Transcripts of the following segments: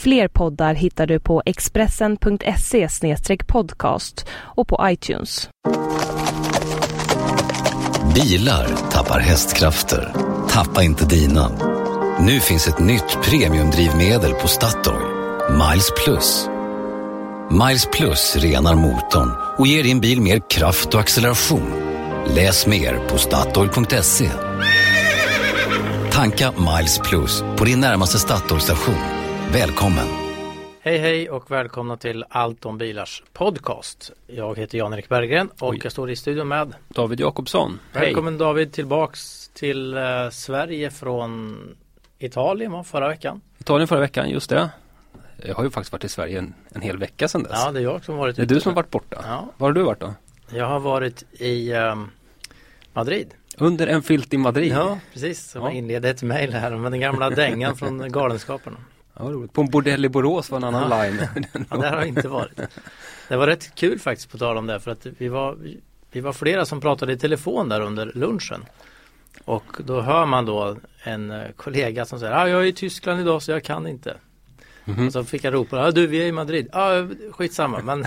Fler poddar hittar du på expressen.se podcast och på iTunes. Bilar tappar hästkrafter. Tappa inte dina. Nu finns ett nytt premiumdrivmedel på Statoil. Miles Plus. Miles Plus renar motorn och ger din bil mer kraft och acceleration. Läs mer på Statoil.se. Tanka Miles Plus på din närmaste Statoil-station. Välkommen! Hej hej och välkomna till Allt om bilars podcast. Jag heter Jan-Erik Berggren och Oj. jag står i studion med David Jakobsson. Välkommen David tillbaks till eh, Sverige från Italien va, förra veckan. Italien förra veckan, just det. Jag har ju faktiskt varit i Sverige en, en hel vecka sedan dess. Ja det är jag som varit det är ute. du som har varit borta. Ja, Var har du varit då? jag har varit i ehm, Madrid. Under en filt i Madrid. Ja precis, som Ja. inledde ett mejl här med den gamla dängan från Galenskaparna. Ja, roligt. På en bordell i Borås var en annan Ja. line. Ja, där har jag inte varit. Det var rätt kul faktiskt på tal om det för att vi var, vi var flera som pratade i telefon där under lunchen. Och då hör man då en eh, kollega som säger ah, jag är i Tyskland idag så jag kan inte. Mhm. Och så fick jag ropa, ah, du vi är i Madrid. Ah, skitsamma. Men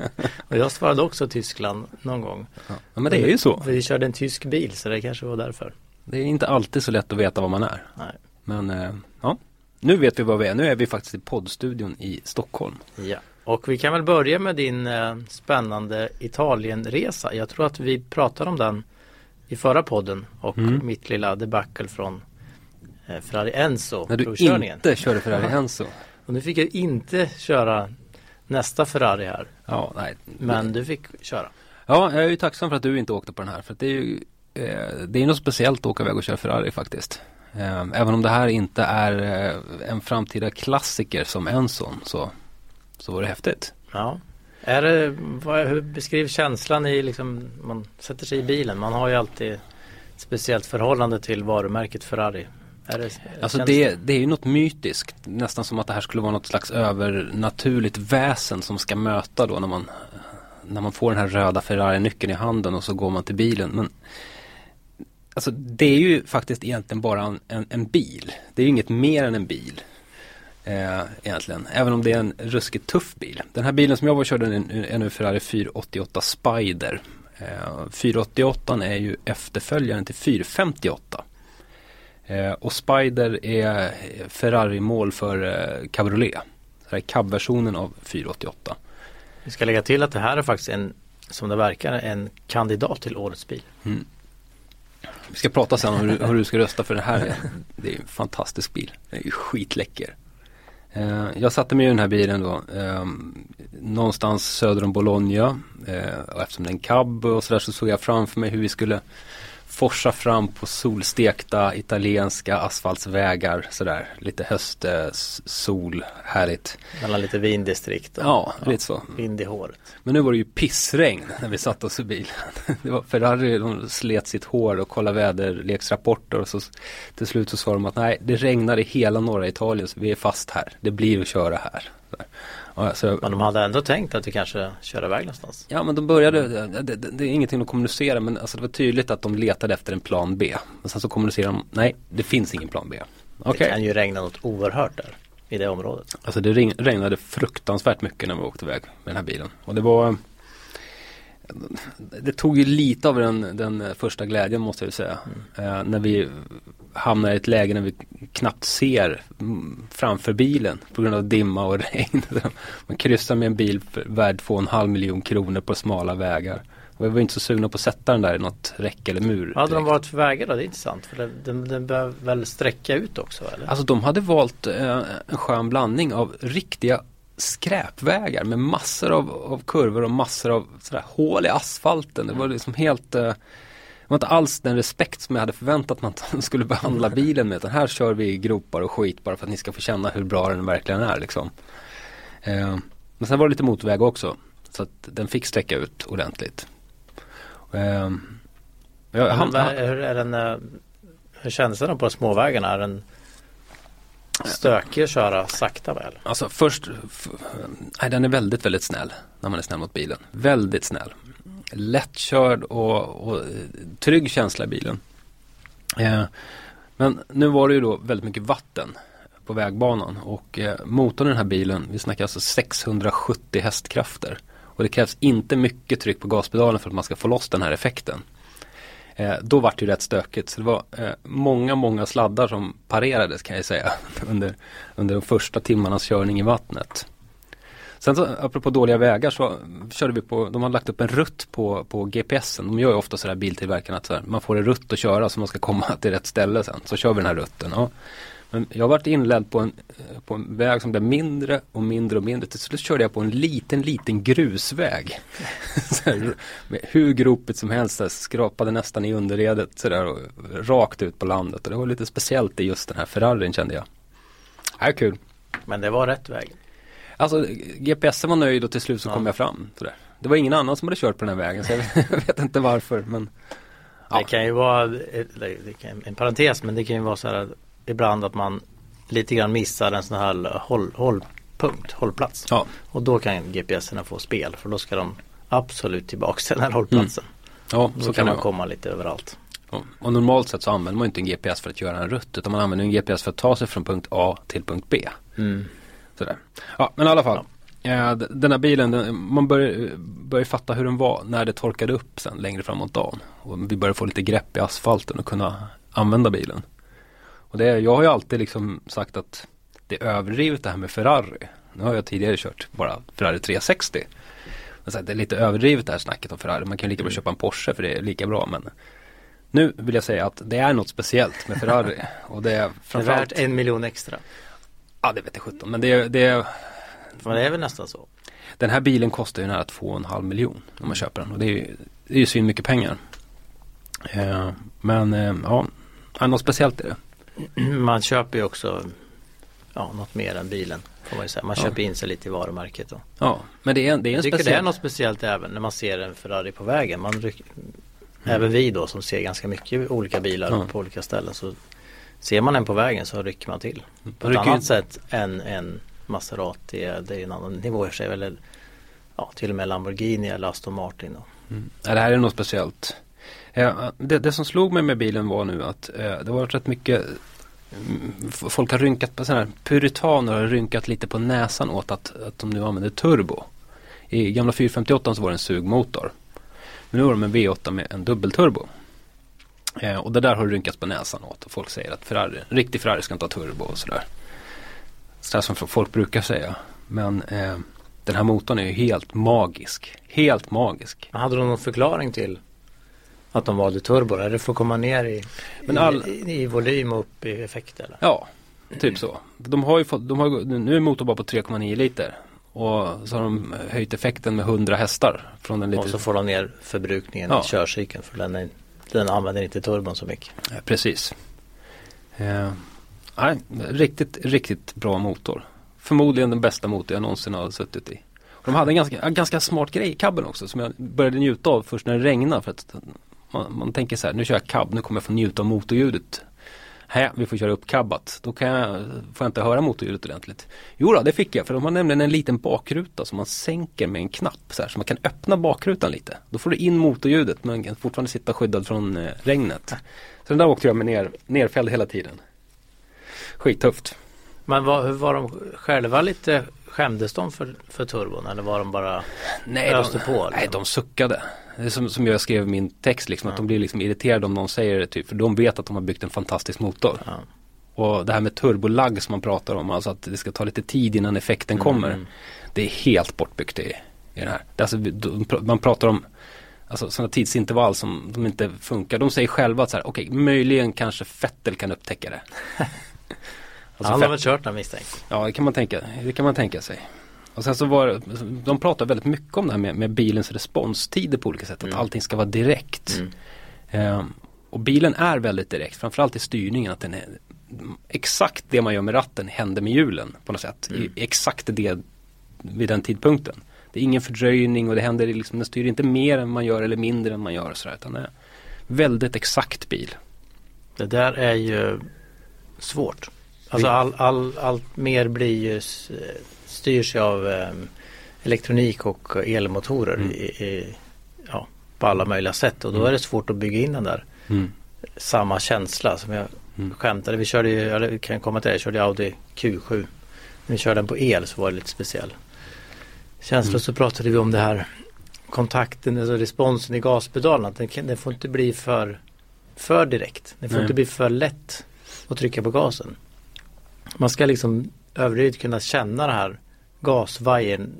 och jag svarade också Tyskland någon gång. Ja, men det är ju så. Vi körde en tysk bil så det kanske var därför. Det är inte alltid så lätt att veta var man är. Nej. Men eh, nu vet vi var vi är. Nu är vi faktiskt i poddstudion i Stockholm. Ja. Och vi kan väl börja med din eh, spännande Italienresa. Jag tror att vi pratade om den i förra podden och Mm. mitt lilla debacle från eh, Ferrari Enzo När du inte körde Ferrari Enzo. Och nu fick jag inte köra nästa Ferrari här. Ja, nej. Men du fick köra. Ja, jag är ju tacksam för att du inte åkte på den här. För att det är ju eh, Det är något speciellt att åka iväg och köra Ferrari faktiskt. Eh, även om det här inte är eh, en framtida klassiker som Enzon så, så var det häftigt. Ja. Är det, vad, hur beskriv känslan i liksom, man sätter sig i bilen. Man har ju alltid ett speciellt förhållande till varumärket Ferrari. Är det, Alltså det, det är ju något mytiskt. Nästan som att det här skulle vara något slags övernaturligt väsen som ska möta då när man när man får den här röda Ferrari-nyckeln i handen och så går man till bilen. Men Alltså det är ju faktiskt egentligen bara en, en, en bil. Det är ju inget mer än en bil. Eh, egentligen. Även om det är en ruskigt tuff bil. Den här bilen som jag var och körde är nu- Ferrari 488 Spider. Eh, 488 är ju efterföljaren till 458. Eh, och Spider är Ferrari-mål för eh, Cabriolet. Så det är cab-versionen av 488. Vi ska lägga till att det här är faktiskt en, som det verkar, en kandidat till årets bil. Vi ska prata sen om hur, hur du ska rösta för det här. Det är en fantastisk bil. Den är ju skitläcker. Eh, jag satte mig i den här bilen då eh, någonstans söder om Bologna. Eh, och eftersom det är en cab och sådär så såg jag framför mig hur vi skulle forsa fram på solstekta italienska asfaltsvägar sådär. Lite höstsol, härligt. Mellan lite vindistrikt och Ja, lite så. vind i håret. Men nu var det ju pissregn när vi satte oss i bilen. Det var Ferrari, de slet sitt hår och kollade väderleksrapporter och så till slut så sa de att nej, det regnar i hela norra Italien så vi är fast här. Det blir att köra här. Så där. Ja, så, Men de hade ändå tänkt att vi kanske kör iväg någonstans. ja men de började, det, det, det är ingenting att kommunicera men alltså det var tydligt att de letade efter en plan B. Men sen så kommunicerade de, nej det finns ingen plan B. Okej. Det kan ju regna något oerhört där i det området. Alltså det regn- regnade fruktansvärt mycket när vi åkte iväg med den här bilen. Och det var Det tog ju lite av den, den första glädjen måste jag säga. Eh, när vi hamnar i ett läge när vi knappt ser mm, framför bilen på grund av dimma och regn. Man kryssar med en bil värd 2,5 miljon kronor på smala vägar. Och vi var inte så sugna på att sätta den där i något räcke eller mur. Vad hade de varit för vägar då? Det är intressant. För den, den, bör väl sträcka ut också eller? Alltså de hade valt eh, en skön blandning av riktiga skräpvägar med massor av, av kurvor och massor av sådär, hål i asfalten. Det var liksom helt eh, Det var inte alls den respekt som jag hade förväntat mig att de skulle behandla bilen med. Utan här kör vi i gropar och skit bara för att ni ska få känna hur bra den verkligen är liksom. Eh, men sen var det lite motorväg också. Så att den fick sträcka ut ordentligt. Ehm, jag, han, han, hur, är den, eh, hur känns den på småvägarna? Är den stökig att köra sakta väl? alltså först, nej, den är väldigt, väldigt snäll när man är snäll mot bilen. Väldigt snäll. Lättkörd och, och trygg känsla i bilen. Eh, men nu var det ju då väldigt mycket vatten på vägbanan och eh, motorn i den här bilen, vi snackar alltså 670 hästkrafter. Och det krävs inte mycket tryck på gaspedalen för att man ska få loss den här effekten. Eh, då var det ju rätt stökigt. Så det var eh, många, många sladdar som parerades kan jag säga under, under de första timmarnas körning i vattnet. Sen så, apropå dåliga vägar så körde vi på, de har lagt upp en rutt på, på GPSen. De gör ju ofta sådär biltillverkarna att så här, man får en rutt att köra så man ska komma till rätt ställe sen. Så kör vi den här rutten. Ja. Men jag har varit inledd på en, eh, på en väg som blev mindre och mindre och mindre. Till slut körde jag på en liten, liten grusväg. så här, med hur gropigt som helst, så här, skrapade nästan i underredet sådär och rakt ut på landet. Och det var lite speciellt i just den här Ferrarin kände jag. Det här är kul. Men det var rätt väg. Alltså GPSen var nöjd och till slut så Ja. kom jag fram. Sådär. Det var ingen annan som hade kört på den här vägen så jag vet, jag vet inte varför men Ja. Det kan ju vara eller det kan, en parentes men det kan ju vara så här att ibland att man lite grann missar en sån här håll, hållpunkt, hållplats. ja, Och då kan GPSerna få spel för då ska de absolut tillbaks till den här hållplatsen. ja Då så kan man vara. komma lite överallt. Ja. Och normalt sett så använder man inte en GPS för att göra en rutt utan man använder en GPS för att ta sig från punkt A till punkt B. Sådär. Ja men i alla fall. Eh, d- den här bilen, den, man börjar, börjar fatta hur den var när det torkade upp sen längre framåt dagen. Och vi börjar få lite grepp i asfalten och kunna använda bilen. Och det, jag har ju alltid liksom sagt att det är överdrivet det här med Ferrari. Nu har jag tidigare kört bara Ferrari 360. Men det är lite överdrivet det här snacket om Ferrari. Man kan lika bra köpa en Porsche för det är lika bra. Men nu vill jag säga att det är något speciellt med Ferrari. och det är Det är framförallt, värt en miljon extra. ja det vet jag sjutton. Men det är, det är Men det är väl nästan så. Den här bilen kostar ju nära 2,5 miljon om man köper den och det är ju, det är ju svin mycket pengar. Eh, men eh, ja, något speciellt är det. Man köper ju också ja, något mer än bilen. Får man ju säga. Man Ja. köper in sig lite i varumärket. Då. Ja, men det är, det är en Jag tycker det är speciell. något speciellt även när man ser en Ferrari på vägen. Man ryck, Mm. Även vi då som ser ganska mycket olika bilar Ja. på olika ställen. Så ser man en på vägen så rycker man till. På ett rycker annat ju- sätt än en Maserati. Det är en annan nivå i sig. Eller ja, till och med Lamborghini eller Aston Martin. Då. Ja, det här är något speciellt. Eh, det, det som slog mig med bilen var nu att eh, det var rätt mycket mm, Folk har rynkat på sådana här puritaner har rynkat lite på näsan åt att, att de nu använder turbo. I gamla 458 så var det en sugmotor. Men nu har de en V8 med en dubbelturbo. Eh, och det där har rynkats på näsan åt och folk säger att Ferrari, en riktig Ferrari ska inte ha turbo och sådär. Sådär som folk brukar säga. Men eh, den här motorn är ju helt magisk. Helt magisk. Men Hade de någon förklaring till att de valde turbo? Är det för att komma ner i, Men all- i, i, volym och upp i effekt? Eller? Ja, typ så. De har ju fått, de har, nu är motorn bara på 3,9 liter. Och så har de höjt effekten med 100 hästar. Från den lite, Och så får de ner förbrukningen Ja. i körcykeln för den, är, den använder inte turbon så mycket. Ja, Precis. Eh, nej, riktigt, riktigt bra motor. Förmodligen den bästa motor jag någonsin har suttit i. Och de hade en ganska, en ganska smart grej i cabben också som jag började njuta av först när det regnade. För att man, man tänker så här, nu kör jag cab, nu kommer jag få njuta av motorljudet. Hä, vi får köra upp cabbat. Då kan jag, får jag inte höra motorljudet ordentligt. Jo då, det fick jag för de har nämligen en liten bakruta som man sänker med en knapp så här så man kan öppna bakrutan lite. Då får du in motorljudet men kan fortfarande sitta skyddad från eh, regnet. Så den där åkte jag med ner, nerfälld hela tiden. Skittufft. Men var, hur var de själva lite Skämdes de för, för turbon eller var de bara Nej, Öste de, på, liksom. nej, de suckade. Som, som jag skrev i min text liksom, att de blir liksom irriterade om någon säger det typ. För de vet att de har byggt en fantastisk motor. Och det här med turbolag som man pratar om, alltså att det ska ta lite tid innan effekten kommer. Mm. Det är helt bortbyggt i, i den här. Alltså, man pratar om alltså, sådana tidsintervall som de inte funkar. De säger själva att så här, okej, möjligen kanske Fettel kan upptäcka det. Alltså, Han har väl kört den misstänkt. Ja, det kan man tänka, det kan man tänka sig. Och sen så var de pratar väldigt mycket om det här med, med bilens responstider på olika sätt. Att Mm. allting ska vara direkt. Mm. Ehm, och bilen är väldigt direkt, framförallt i styrningen. Att den är, exakt det man gör med ratten händer med hjulen på något sätt. Mm. I, exakt det vid den tidpunkten. Det är ingen fördröjning och det händer liksom, den styr inte mer än man gör eller mindre än man gör. Och sådär, utan det är väldigt exakt bil. Det där är ju svårt. Alltså all, all, allt mer blir ju styrs ju av eh, elektronik och elmotorer Mm. i, i, ja, på alla möjliga sätt och då är det svårt att bygga in den där Mm. samma känsla som jag Mm. skämtade. Vi körde ju, eller vi kan komma till det, jag körde Audi Q7. När vi körde den på el så var det lite speciell. Känsla Mm. så pratade vi om det här kontakten, alltså responsen i gaspedalen. Att den, kan- den får inte bli för, för direkt. Den får Nej. inte bli för lätt att trycka på gasen. Man ska liksom överdrivet kunna känna det här gasvajern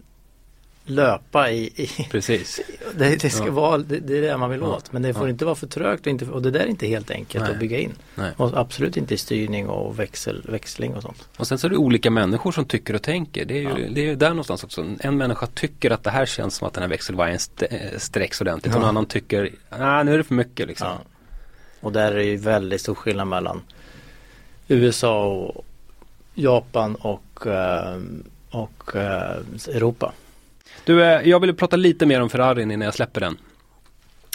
löpa i, i Precis. det, det ska Ja. vara, det, det är det man vill Ja. åt. Men det får Ja. inte vara för trögt och, inte, och det där är inte helt enkelt Nej. att bygga in. Nej. Och absolut inte i styrning och växel, växling och sånt. Och sen så är det olika människor som tycker och tänker. Det är ju, Ja. det är ju där någonstans också. En människa tycker att det här känns som att den här växelvajern st- eh, sträcks ordentligt. Och en Ja. annan tycker, ah, nu är det för mycket liksom. Ja. Och där är det ju väldigt stor skillnad mellan USA och Japan och, eh, och eh, Europa. Du, eh, jag ville prata lite mer om Ferrarin innan jag släpper den.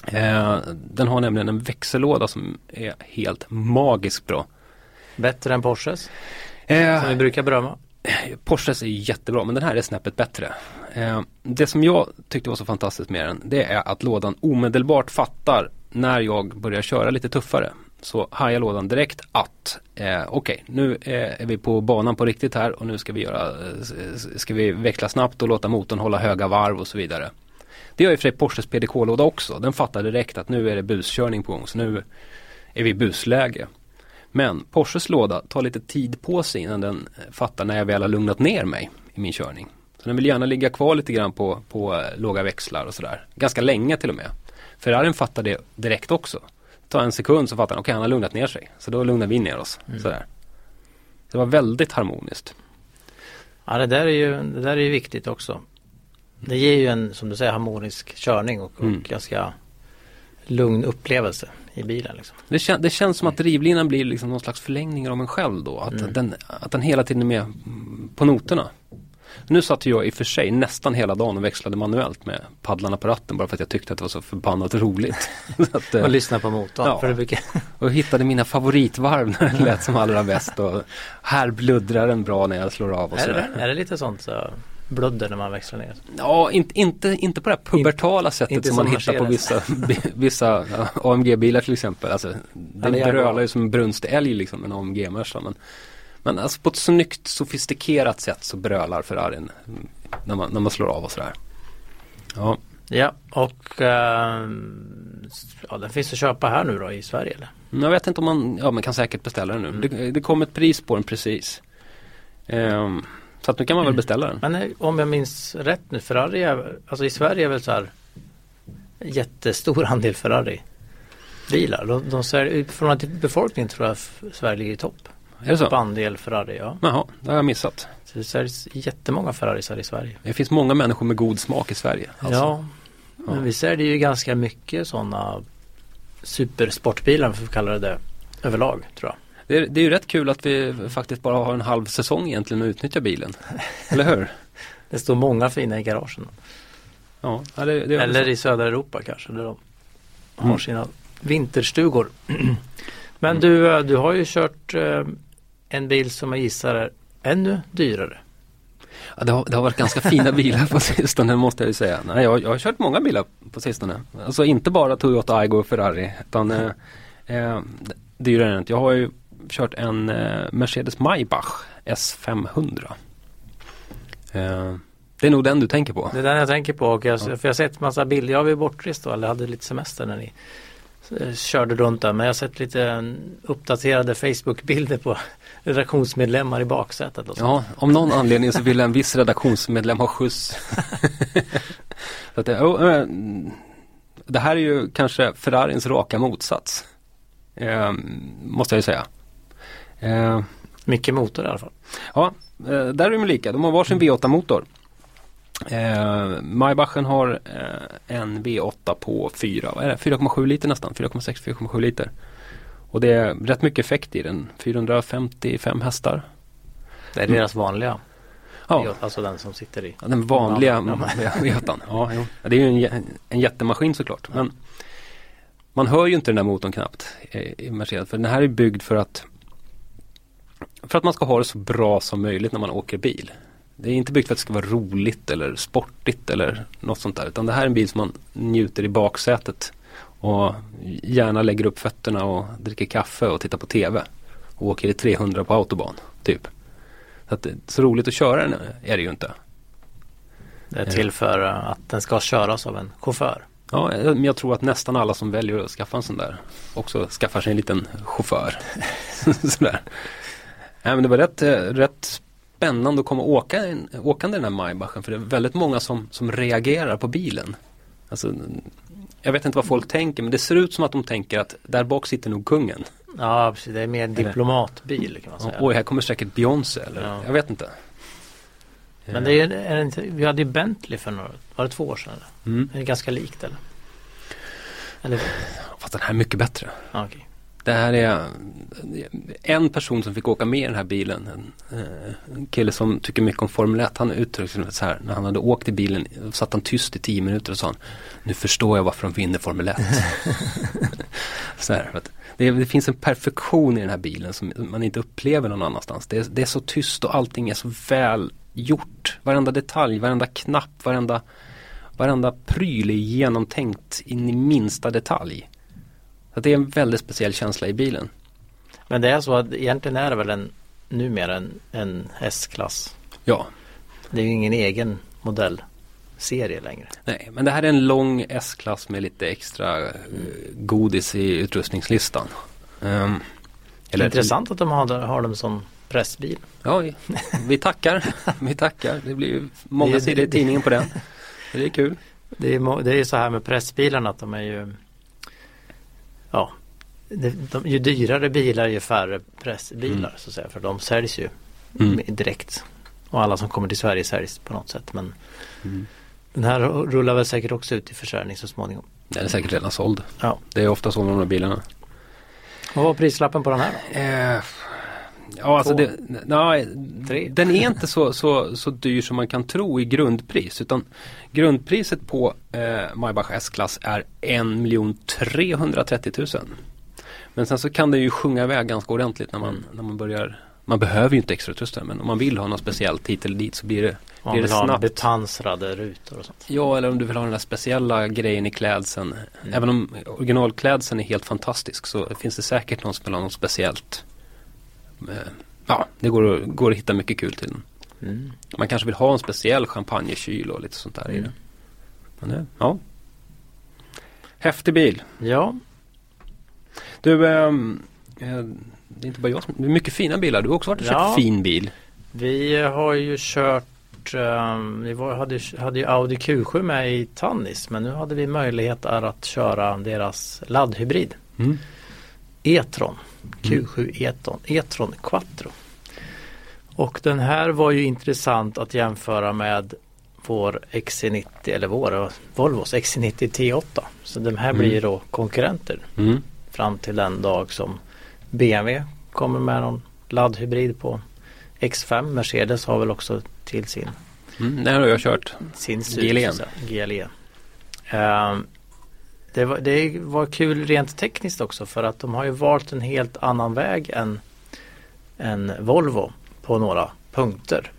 Eh, den har nämligen en växellåda som är helt magiskt bra. Bättre än Porsches, som vi brukar berömma. Porsches är jättebra men den här är snäppet bättre. Det som jag tyckte var så fantastiskt med den det är att lådan omedelbart fattar när jag börjar köra lite tuffare. Så hajar lådan direkt att eh, okej nu eh, är vi på banan på riktigt här och nu ska vi, göra, eh, ska vi växla snabbt och låta motorn hålla höga varv och så vidare. Det gör i och för sig Porsches PDK-låda också. Den fattar direkt att nu är det buskörning på gång så nu är vi i busläge. Men Porsches låda tar lite tid på sig innan den eh, fattar när jag väl har lugnat ner mig i min körning. Så den vill gärna ligga kvar lite grann på, på eh, låga växlar och sådär. Ganska länge till och med. Ferrarin fattar det direkt också. Tar en sekund så fattar den, okej han har lugnat ner sig. Så då lugnar vi ner oss. Sådär. Det var väldigt harmoniskt. Ja, det där är ju, det där är ju viktigt också. Det ger ju en, som du säger, harmonisk körning och, Mm. och ganska lugn upplevelse i bilen. Liksom. Det, kän, det känns som att drivlinan blir liksom någon slags förlängning av en själv då. Att, Mm. den, att den hela tiden är med mm, på noterna. Nu satt jag i och för sig nästan hela dagen och växlade manuellt med paddlarna på ratten bara för att jag tyckte att det var så förbannat roligt. Så att, eh, Och lyssna på motorn. Ja. För det brukar, och hittade mina favoritvarv när det lät som allra bäst. Och här bluddrar den bra när jag slår av och är, det, sådär. är det lite sånt så bludder när man växlar ner? Ja, inte, inte, inte på det här pubertala sättet inte som man hittar på vissa, vissa ja, AMG-bilar till exempel. Alltså, den brölar ju som en brunstig älg liksom, en AMG-Merca. Men, men alltså på ett snyggt sofistikerat sätt så brölar Ferrarin mm, när man, när man slår av och sådär. Ja, Ja, och ehm, ja, den finns att köpa här nu då i Sverige eller? jag vet inte om man, ja man kan säkert beställa den nu. Mm. Det, det kom ett pris på den precis. Ehm, så att nu kan man väl beställa den. Men eh, om jag minns rätt nu, Ferrari är, alltså i Sverige är väl så här jättestor andel Ferrari bilar. De, de från befolkningen tror jag Sverige ligger i topp. Är det så? andel Ferrari, ja. Jaha, det har jag missat. Så det säljs jättemånga Ferraris här i Sverige. Det finns många människor med god smak i Sverige. Alltså. Ja, men vi säljer ju ganska mycket sådana supersportbilar, om vi får kalla det det, överlag tror jag. Det är, det är ju rätt kul att vi faktiskt bara har en halv säsong egentligen att utnyttja bilen. Eller hur? Det står många fina i garagen. Ja, ja, det, det Eller så. i södra Europa kanske, där de har Mm. sina vinterstugor. Men Mm. du, eh, du har ju kört eh, en bil som jag gissar är ännu dyrare. Ja, det, har, det har varit ganska fina bilar på sistone måste jag ju säga. Nej, jag, jag har kört många bilar på sistone. Alltså inte bara Toyota Aygo och Ferrari. Utan eh, eh, dyrare än Jag har ju kört en eh, Mercedes Maybach S500. Eh, det är nog den du tänker på. Det är den jag tänker på. Och jag, Ja. För jag har sett massa bilder. Jag var ju bortrest då, eller hade lite semester när ni körde runt där. Men jag har sett lite eh, uppdaterade Facebook-bilder på redaktionsmedlemmar i baksätet. Och så. Ja, om någon anledning så ville en viss redaktionsmedlem ha skjuts. så att det, oh, eh, det här är ju kanske Ferrarins raka motsats. Eh, måste jag ju säga. Eh, Mycket motor i alla fall. ja, eh, där är de lika. De har varsin V8-motor. Eh, Maybachen har eh, en V8 på 4, vad är det? 4,7 liter nästan. 4,6-4,7 liter. Och det är rätt mycket effekt i den. 455 hästar. Det är Mm. deras vanliga. Ja. Alltså den som sitter i. Ja, den vanliga Ja. V8. Ja. Ja, det är ju en, en jättemaskin såklart. Men man hör ju inte den där motorn knappt i i Mercedes. För den här är byggd för att för att man ska ha det så bra som möjligt när man åker bil. Det är inte byggt för att det ska vara roligt eller sportigt eller något sånt där. Utan det här är en bil som man njuter i baksätet. Och gärna lägger upp fötterna och dricker kaffe och tittar på TV. Och åker i 300 på autobahn, typ. Så, att, så roligt att köra den är det ju inte. Det är till för att den ska köras av en chaufför. Ja, men jag tror att nästan alla som väljer att skaffa en sån där också skaffar sig en liten chaufför. Sådär. Nej, men det var rätt, eh, rätt spännande att komma och åka, åkande den här Maybachen för det är väldigt många som, som reagerar på bilen. Alltså, jag vet inte vad folk tänker men det ser ut som att de tänker att där bak sitter nog kungen. Ja, precis. Det är mer en diplomatbil kan man säga. Oj, här kommer säkert Beyoncé eller Ja. jag vet inte. Men det är, är det inte, vi hade ju Bentley för några, var det två år sedan? Eller? Mm. Är det ganska likt eller? Eller? Fast den här är mycket bättre. Ja, okej. Det här är en person som fick åka med i den här bilen. En, eh, en kille som tycker mycket om Formel 1. Han uttryckte sig så här. När han hade åkt i bilen satt han tyst i tio minuter och sa Nu förstår jag varför de vinner Formel 1. så här, det, det finns en perfektion i den här bilen som man inte upplever någon annanstans. Det är, det är så tyst och allting är så väl gjort. Varenda detalj, varenda knapp, varenda, varenda pryl är genomtänkt in i minsta detalj. Så det är en väldigt speciell känsla i bilen. Men det är så att egentligen är det väl en numera en, en S-klass. Ja, Det är ju ingen egen modellserie längre. nej, men det här är en lång S-klass med lite extra eh, godis i utrustningslistan. Ehm, Intressant att de har, har dem som pressbil. Ja, vi, tackar. Vi tackar. Det blir ju många sidor i tidningen på den. Det är kul. Det är, må- det är ju så här med pressbilarna att de är ju Ja det, de, Ju dyrare bilar ju färre pressbilar så att säga för de säljs ju Mm. direkt. Och alla som kommer till Sverige säljs på något sätt men Mm. Den här rullar väl säkert också ut i försäljning så småningom. Den är säkert redan såld. Ja. Det är ofta så med de här bilarna. Vad var prislappen på den här då? Eh, ja, alltså det, nej, den är inte så, så, så dyr som man kan tro i grundpris. Utan grundpriset på eh, Maybach S-klass är 1 330 000. Men sen så kan det ju sjunga iväg ganska ordentligt när man, Mm. när man börjar man behöver ju inte extra utrustning men om man vill ha något speciellt hit eller dit så blir det, Om blir det vill ha snabbt. bepansrade rutor och sånt. Ja, eller om du vill ha den där speciella grejen i klädseln. Mm. Även om originalklädseln är helt fantastisk så finns det säkert någon som vill ha något speciellt. Eh, Ja, det går, att- går att hitta mycket kul till den. Mm. Man kanske vill ha en speciell champagnekyl och lite sånt där i Mm. den. Men det, ja. Häftig bil. Ja, Du, ehm, eh, det är inte bara jag som, det är mycket fina bilar. Du har också varit och köpt Ja. fin bil. vi har ju kört ehm, Vi var, hade, hade ju Audi Q7 med i Tannis men nu hade vi möjlighet att köra deras laddhybrid Mm. E-tron Q7 E-tron, E-tron Quattro. Och den här var ju intressant att jämföra med vår XC90 eller vår Volvos XC90 T8. Så de här Mm. blir då konkurrenter Mm. fram till den dag som BMW kommer med någon laddhybrid på X5. Mercedes har väl också till sin Mm. Den har jag kört. sin GLE. GLE. Ehm, det, var, det var kul rent tekniskt också för att de har ju valt en helt annan väg än, än Volvo på några punkter.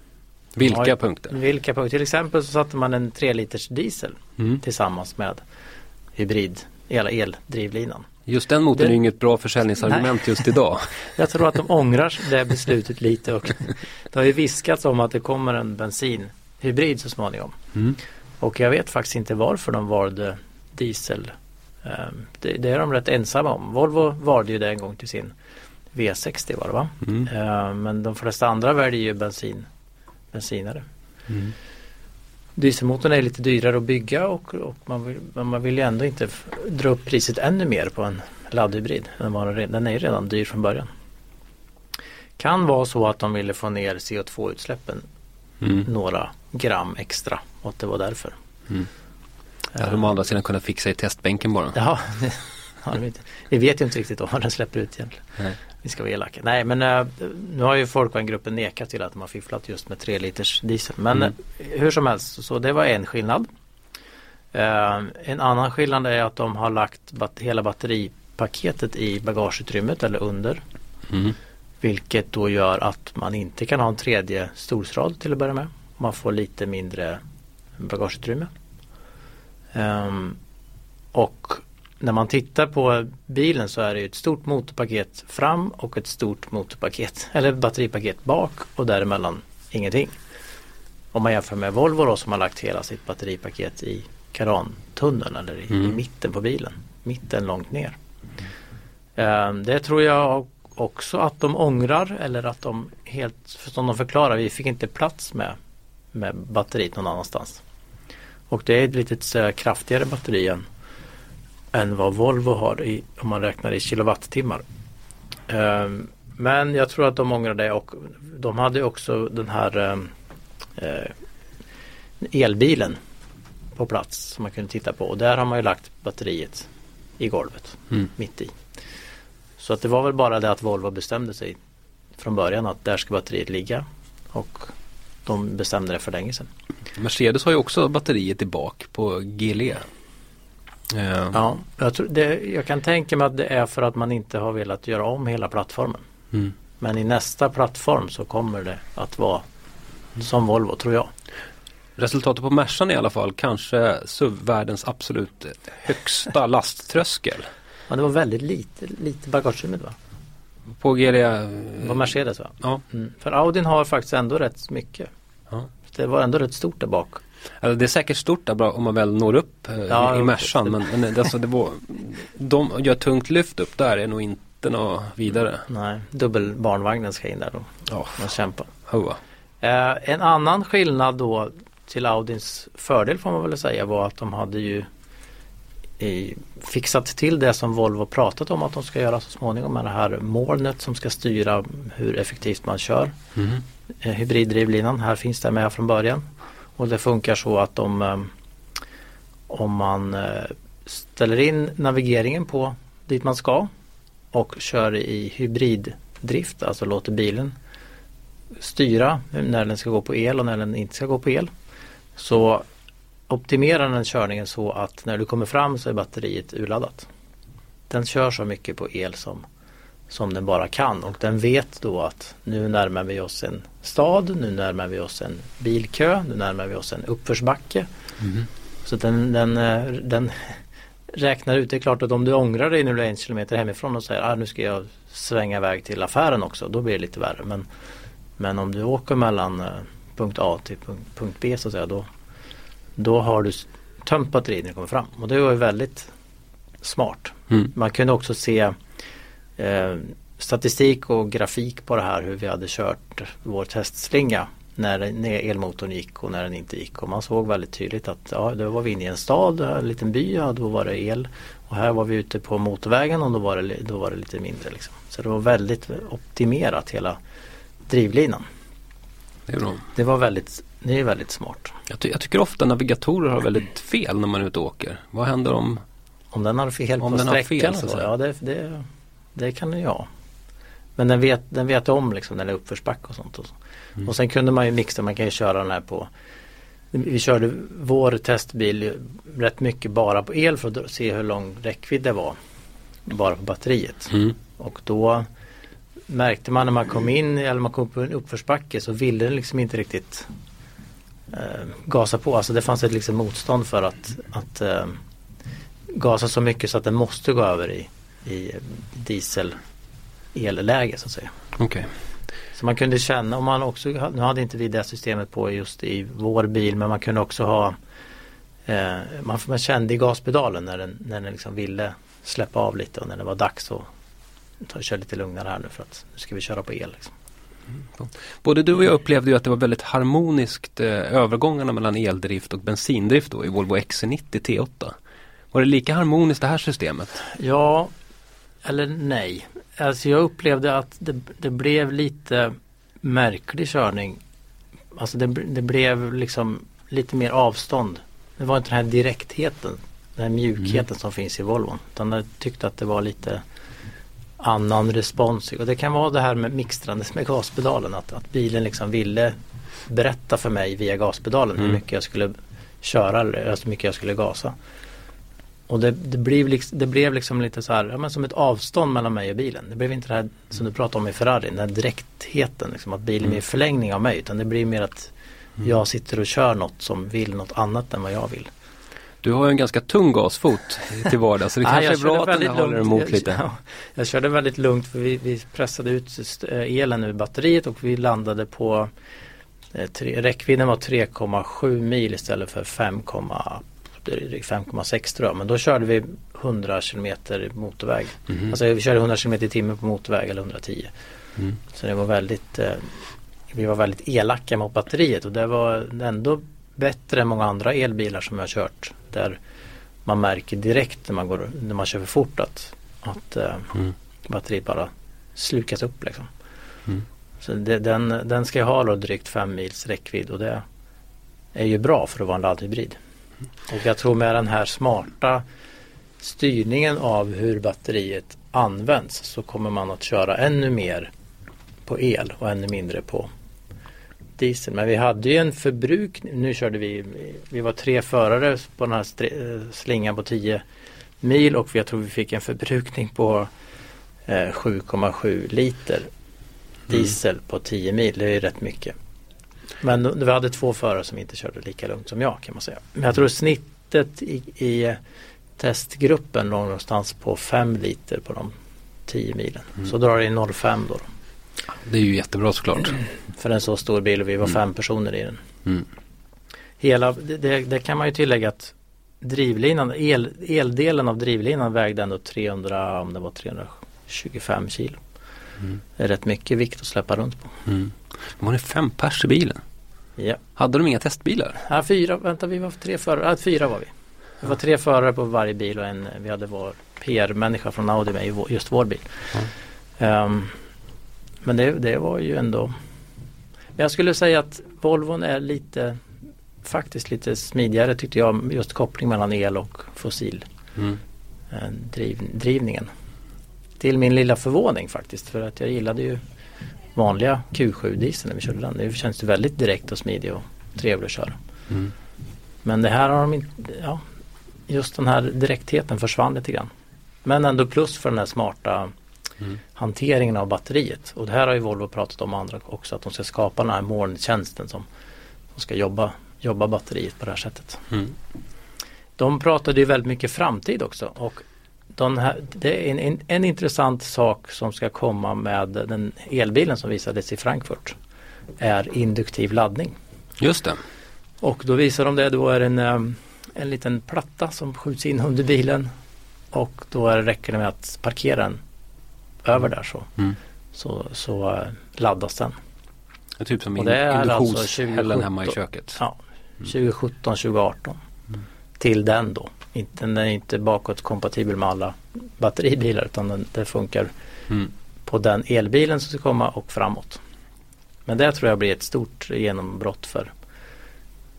Vilka Ja, punkter? Vilka punkter? Till exempel så satte man en 3 liters diesel Mm. tillsammans med hybrid, hela eldrivlinan. Just den motorn Det- är ju inget bra försäljningsargument just idag. Jag tror att de ångrar det beslutet lite och det har ju viskats om att det kommer en bensinhybrid så småningom. Mm. Och jag vet faktiskt inte varför de valde diesel. Ehm, Det, det är de rätt ensamma om. Volvo valde ju det en gång till sin V60 var det va? Mm. Ehm, Men de flesta andra väljer ju bensin, bensinare. Mm. Dieselmotorn är lite dyrare att bygga och, och man, vill, man vill ju ändå inte dra upp priset ännu mer på en laddhybrid. Den, var, den är ju redan dyr från början. Kan vara så att de ville få ner CO2-utsläppen Mm. några gram extra och att det var därför. Mm. Det hade de å andra sidan kunnat fixa i testbänken bara. Ja, det, har de inte. Vi vet ju inte riktigt vad den släpper ut egentligen. Nej. Vi ska vara elaka. Nej men äh, nu har ju Folkvagngruppen nekat till att de har fifflat just med 3 liters diesel. Men Mm. äh, hur som helst så det var en skillnad. Eh, en annan skillnad är att de har lagt bat- hela batteripaketet i bagageutrymmet eller under. Mm. Vilket då gör att man inte kan ha en tredje stolsrad till att börja med. Man får lite mindre bagageutrymme. Ehm, och när man tittar på bilen så är det ett stort motorpaket fram och ett stort motorpaket eller batteripaket bak och däremellan ingenting. Om man jämför med Volvo då som har lagt hela sitt batteripaket i karantunneln eller i, i Mm. mitten på bilen. Mitten långt ner. Ehm, det tror jag också att de ångrar eller att de helt, som de förklarar, vi fick inte plats med, med batteriet någon annanstans. Och det är ett lite kraftigare batteri än, än vad Volvo har i, om man räknar i kilowattimmar. Ehm, men jag tror att de ångrar det och de hade också den här ehm, eh, elbilen på plats som man kunde titta på och där har man ju lagt batteriet i golvet Mm. mitt i. Så att det var väl bara det att Volvo bestämde sig från början att där ska batteriet ligga och de bestämde det för länge sedan. Mercedes har ju också batteriet i bak på GLE. Eh, Ja, jag, tror det, jag kan tänka mig att det är för att man inte har velat göra om hela plattformen. Mm. Men i nästa plattform så kommer det att vara som Volvo tror jag. Resultatet på Mercan i alla fall kanske SUV-världens absolut högsta lasttröskel. Men det var väldigt lite, lite bagageutrymme va? På GLE. Var Mercedes va? Ja. Mm. För Audin har faktiskt ändå rätt mycket. Ja. Det var ändå rätt stort där bak. Alltså det är säkert stort där bra om man väl når upp eh, Ja, i, Mercan men, men alltså det var, de gör tungt lyft upp där är nog inte något vidare. Nej, dubbel barnvagnen ska in där då. Ja, Man kämpar. Eh, en annan skillnad då till Audins fördel får man väl säga var att de hade ju i, fixat till det som Volvo pratat om att de ska göra så småningom med det här molnet som ska styra hur effektivt man kör. Mhm. Eh, hybriddrivlinan, här finns det med från början. Och det funkar så att om, eh, om man eh, ställer in navigeringen på dit man ska och kör i hybriddrift, alltså låter bilen styra när den ska gå på el och när den inte ska gå på el. Så optimerar den körningen så att när du kommer fram så är batteriet urladdat. Den kör så mycket på el som, som den bara kan och den vet då att nu närmar vi oss en stad, nu närmar vi oss en bilkö, nu närmar vi oss en uppförsbacke. Så den, den, eh, den räknar ut, det är klart att om du ångrar dig när du är en kilometer hemifrån och säger ah, nu ska jag svänga iväg till affären också, då blir det lite värre. Men, men om du åker mellan eh, punkt A till punkt, punkt B så att säga, då, då har du tömt batteriet när du kommer fram. Och det var ju väldigt smart. Mm. Man kunde också se eh, statistik och grafik på det här hur vi hade kört vår testslinga när, elmotorn gick och när den inte gick. Och man såg väldigt tydligt att ja, då var vi inne i en stad, en liten by, ja, då var det el. Och här var vi ute på motorvägen och då var det, då var det lite mindre. Liksom. Så det var väldigt optimerat hela drivlinan. Det. Det var väldigt, det är väldigt smart. Jag, ty- jag tycker ofta navigatorer har väldigt fel när man är ute och åker. Vad händer om Om den har fel Om på den sträckan fel, så ja det, det, det kan den ju ha. Men den vet, den vet om liksom när det är uppförsbacke och sånt. Och, så. Mm. och sen kunde man ju mixa, man kan ju köra den här på Vi körde vår testbil rätt mycket bara på el för att se hur lång räckvidd det var. Bara på batteriet. Mm. Och då märkte man när man kom in eller man kom upp på en uppförsbacke så ville den liksom inte riktigt eh, gasa på. Alltså det fanns ett liksom motstånd för att, att eh, gasa så mycket så att den måste gå över i, i diesel elläge så att säga. Okej. Så man kunde känna, om man också, nu hade inte vi det systemet på just i vår bil men man kunde också ha eh, man, man kände i gaspedalen när den, när den liksom ville släppa av lite och när det var dags att ta, köra lite lugnare här nu för att nu ska vi köra på el. Liksom. Både du och jag upplevde ju att det var väldigt harmoniskt eh, övergångarna mellan eldrift och bensindrift då i Volvo XC90 T8. Var det lika harmoniskt det här systemet? Ja, eller nej. Alltså jag upplevde att det, det blev lite märklig körning. Alltså det, det blev liksom lite mer avstånd. Det var inte den här direktheten. den här mjukheten som finns i Volvon. Utan jag tyckte att det var lite annan respons. Och det kan vara det här med mixtrandet med gaspedalen. Att, att bilen liksom ville berätta för mig via gaspedalen hur Mm. mycket jag skulle köra eller hur mycket jag skulle gasa. Och det, det, blev liksom, det blev liksom lite så här, ja, men som ett avstånd mellan mig och bilen. Det blev inte det här som du pratade om i Ferrari, den här direktheten. Liksom, att bilen är en förlängning av mig. Utan det blir mer att jag sitter och kör något som vill något annat än vad jag vill. Du har ju en ganska tung gasfot till vardags så det kanske jag är bra att den håller emot Jag- lite. Ja, jag körde väldigt lugnt för vi, vi pressade ut eh, elen ur batteriet och vi landade på eh, tre, räckvidden var 3,7 mil istället för 5, det är drygt 5,6 tror jag. Men då körde vi 100 kilometer motorväg. Mhm. Alltså vi körde 100 kilometer i timmen på motorväg eller 110. Mm. Så det var väldigt eh, Vi var väldigt elaka mot batteriet och det var ändå bättre än många andra elbilar som jag har kört. Där man märker direkt när man, går, när man kör för fort att, att eh, Mm. batteriet bara slukas upp liksom. Mm. Så det, den, den ska ha då drygt 5 mils räckvidd och det är ju bra för att vara en laddhybrid. Och jag tror med den här smarta styrningen av hur batteriet används så kommer man att köra ännu mer på el och ännu mindre på diesel. Men vi hade ju en förbrukning, nu körde vi, vi var tre förare på den här eh, slingan på 10 mil och jag tror vi fick en förbrukning på eh, 7,7 liter diesel på 10 mil. Det är ju rätt mycket. Men vi hade två förare som inte körde lika lugnt som jag kan man säga. Men jag tror snittet i, i testgruppen låg någonstans på 5 liter på de 10 milen. Så drar det in 0,5 då. Det är ju jättebra såklart. För en så stor bil och vi var fem personer i den. Mm. Hela, det, det, det kan man ju tillägga att drivlinan, el, eldelen av drivlinan vägde ändå 300, om det var 325 kilo. Mm. Det är rätt mycket vikt att släppa runt på. Mm. De har fem pers i bilen. Ja. Hade de inga testbilar? Ja, fyra, vänta vi var tre förare, ja, fyra var vi. Det var tre förare på varje bil och en, vi hade vår PR-människa från Audi med i vår, just vår bil. Ehm, men det, det var ju ändå Jag skulle säga att Volvon är lite faktiskt lite smidigare tyckte jag just koppling mellan el och fossil Mm. eh, driv, drivningen. Till min lilla förvåning faktiskt för att jag gillade ju vanliga Q7-dieseln när vi körde den. Det känns ju väldigt direkt och smidig och trevlig att köra. Mm. Men det här har de inte, ja, just den här direktheten försvann lite grann. Men ändå plus för den här smarta Mm. hanteringen av batteriet. Och det här har ju Volvo pratat om andra också att de ska skapa den här molntjänsten som, som ska jobba, jobba batteriet på det här sättet. Mm. De pratade ju väldigt mycket framtid också och här, det är en, en, en intressant sak som ska komma med den elbilen som visades i Frankfurt är induktiv laddning. Just det. Och då visar de det, då är det en, em, en liten platta som skjuts in under bilen och då är det räcker det med att parkera den över där så, Mm. så, så eh, laddas den. Är typ som alltså induktionshällen 2017. hemma i köket. Ja, 2017, 2018 till den då. Den är inte bakåtkompatibel med alla batteribilar utan den, det funkar Mm. på den elbilen som ska komma och framåt. Men det tror jag blir ett stort genombrott för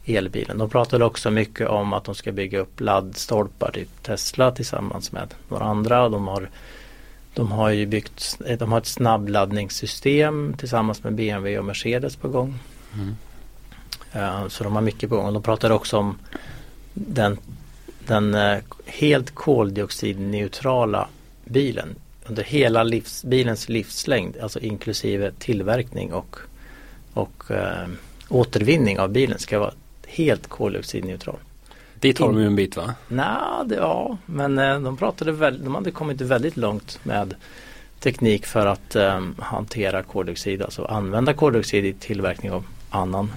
elbilen. De pratade också mycket om att de ska bygga upp laddstolpar i Tesla tillsammans med några andra. De har, de har ju byggt de har ett snabbladdningssystem tillsammans med BMW och Mercedes på gång. Mm. Eh, Så de har mycket på gång. De pratade också om den, den eh, helt koldioxidneutrala bilen under hela livs, bilens livslängd, alltså inklusive tillverkning och, och eh, återvinning av bilen ska vara helt koldioxidneutral. Dit har de ju en bit va? Det, ja, men eh, de pratade väl, de hade kommit väldigt långt med teknik för att eh, hantera koldioxid, alltså använda koldioxid i tillverkning av annan,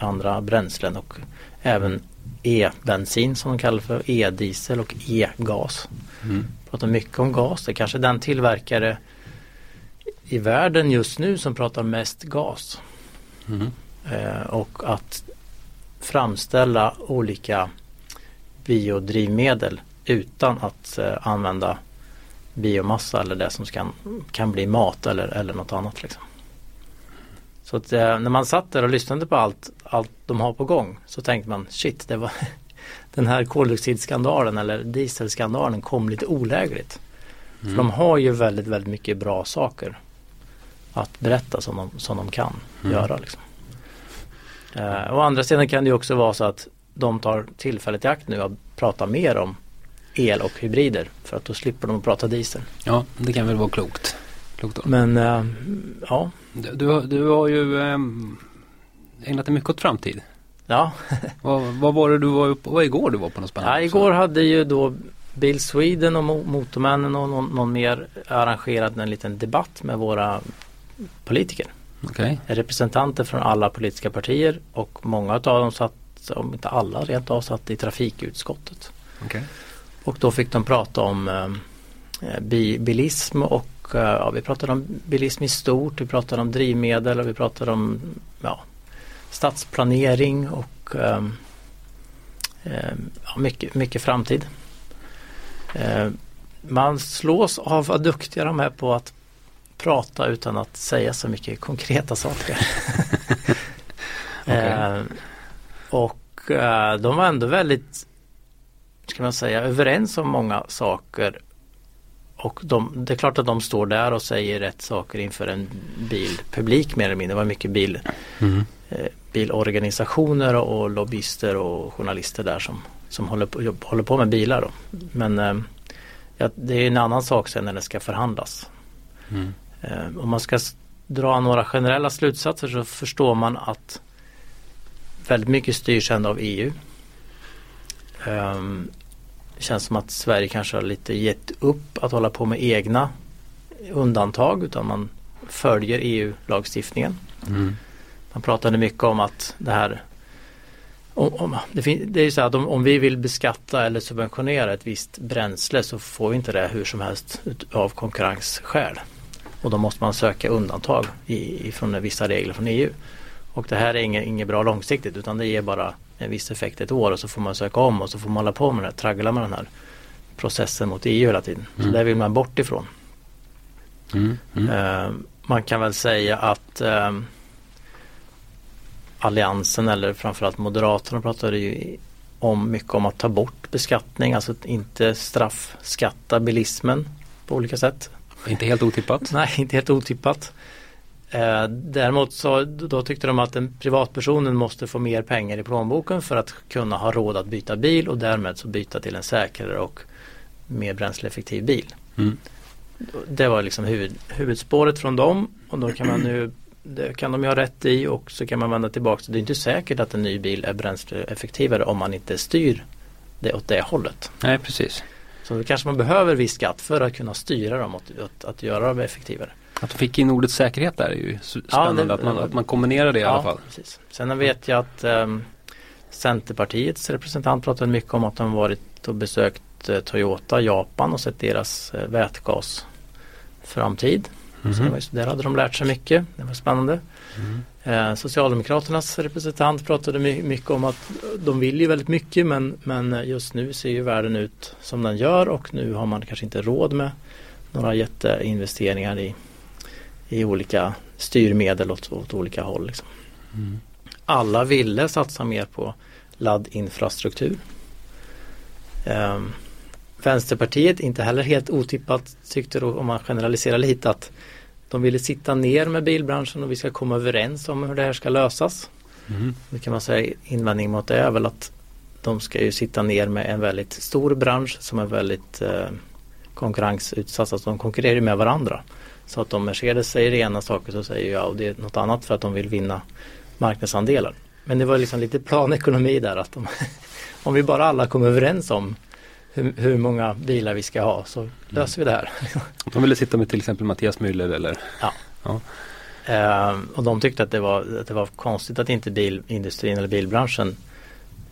andra bränslen och även e-bensin som de kallar för e-diesel och e-gas. Mm. Pratar mycket om gas, det är kanske den tillverkare i världen just nu som pratar mest gas. Mm. Eh, och att framställa olika biodrivmedel utan att eh, använda biomassa eller det som kan, kan bli mat eller, eller något annat. Liksom. Så att, eh, när man satt där och lyssnade på allt, allt de har på gång så tänkte man shit, det var, den här koldioxidskandalen eller dieselskandalen kom lite olägligt. För de har ju väldigt, väldigt mycket bra saker att berätta som de, som de kan göra. Liksom. Eh, å andra sidan kan det ju också vara så att de tar tillfället i akt nu att prata mer om el och hybrider för att då slipper de att prata diesel. Ja, det kan väl vara klokt. klokt då. Men eh, ja, Du, du, har- du har ju ehm, ägnat dig mycket åt framtid. ja. Vad, vad var det du var på? Vad igår du var på något spännande? ja igår hade ju då Bill Sweden och Mo- Motormännen och någon, någon mer arrangerat en liten debatt med våra politiker. Okej. representanter från alla politiska partier och många av dem satt, om inte alla rent av, satt i trafikutskottet. Okej. Och då fick de prata om eh, bi, bilism och eh, ja, vi pratade om bilism i stort, vi pratade om drivmedel och vi pratade om ja, stadsplanering och eh, eh, ja, mycket, mycket framtid. Eh, man slås av vad duktiga de är på att prata utan att säga så mycket konkreta saker. Okej. eh, och eh, de var ändå väldigt, ska man säga, överens om många saker. Och de, det är klart att de står där och säger rätt saker inför en bilpublik mer eller mindre. Det var mycket bil, Mm. eh, bilorganisationer och, och lobbyister och journalister där som, som håller, på, jobb, håller på med bilar. Då. Men eh, ja, det är en annan sak sen när det ska förhandlas. Mm. Eh, om man ska dra några generella slutsatser så förstår man att väldigt mycket styrs ändå av EU. Um, det känns som att Sverige kanske har lite gett upp att hålla på med egna undantag utan man följer EU-lagstiftningen. Mm. Man pratade mycket om att det här om, om, det, fin, det är så att om, om vi vill beskatta eller subventionera ett visst bränsle så får vi inte det hur som helst av konkurrensskäl. Och då måste man söka undantag i, ifrån vissa regler från EU. Och det här är inget, inget bra långsiktigt utan det ger bara en viss effekt ett år och så får man söka om och så får man hålla på med det här, traggla med den här processen mot EU hela tiden. Så där vill man bort ifrån. Mm. Mm. Eh, man kan väl säga att eh, Alliansen eller framförallt Moderaterna pratade ju om mycket om att ta bort beskattning, alltså inte straffskatta bilismen på olika sätt. Inte helt otippat. Nej, inte helt otippat. Eh, däremot så då tyckte de att den privatpersonen måste få mer pengar i plånboken för att kunna ha råd att byta bil och därmed så byta till en säkrare och mer bränsleeffektiv bil. Mm. Det var liksom huvud, huvudspåret från dem och då kan man nu det kan de ju ha rätt i och så kan man vända tillbaka. Det är inte säkert att en ny bil är bränsleeffektivare om man inte styr det åt det hållet. Nej, precis. Så då kanske man behöver viss skatt för att kunna styra dem åt, åt att göra dem effektivare. Att de fick in ordet säkerhet där är ju s- Ja, spännande. det- att, man, att man kombinerar det i alla fall. Precis. Sen vet jag att ehm, Centerpartiets representant pratade mycket om att de varit och besökt eh, Toyota Japan och sett deras eh, vätgasframtid. Så det var, ju- där hade de lärt sig mycket. Det var spännande. Eh, Socialdemokraternas representant pratade my- mycket om att de vill ju väldigt mycket men, men just nu ser ju världen ut som den gör och nu har man kanske inte råd med några jätteinvesteringar i, i olika styrmedel åt, åt olika håll. Liksom. Alla ville satsa mer på laddinfrastruktur. Ehm, Vänsterpartiet, inte heller helt otippat, tyckte då, om man generaliserar lite att de ville sitta ner med bilbranschen och vi ska komma överens om hur det här ska lösas. Mm. Det kan man säga invändning mot det är väl att de ska ju sitta ner med en väldigt stor bransch som är väldigt eh, konkurrensutsatt. Alltså de konkurrerar ju med varandra. Så att om Mercedes säger ena saker så säger ju Audi något annat för att de vill vinna marknadsandelar. Men det var liksom lite planekonomi där att de, om vi bara alla kommer överens om hur, hur många bilar vi ska ha så löser vi det här. De ville sitta med till exempel Mattias Müller eller Eh, och de tyckte att det, var, att det var konstigt att inte bilindustrin eller bilbranschen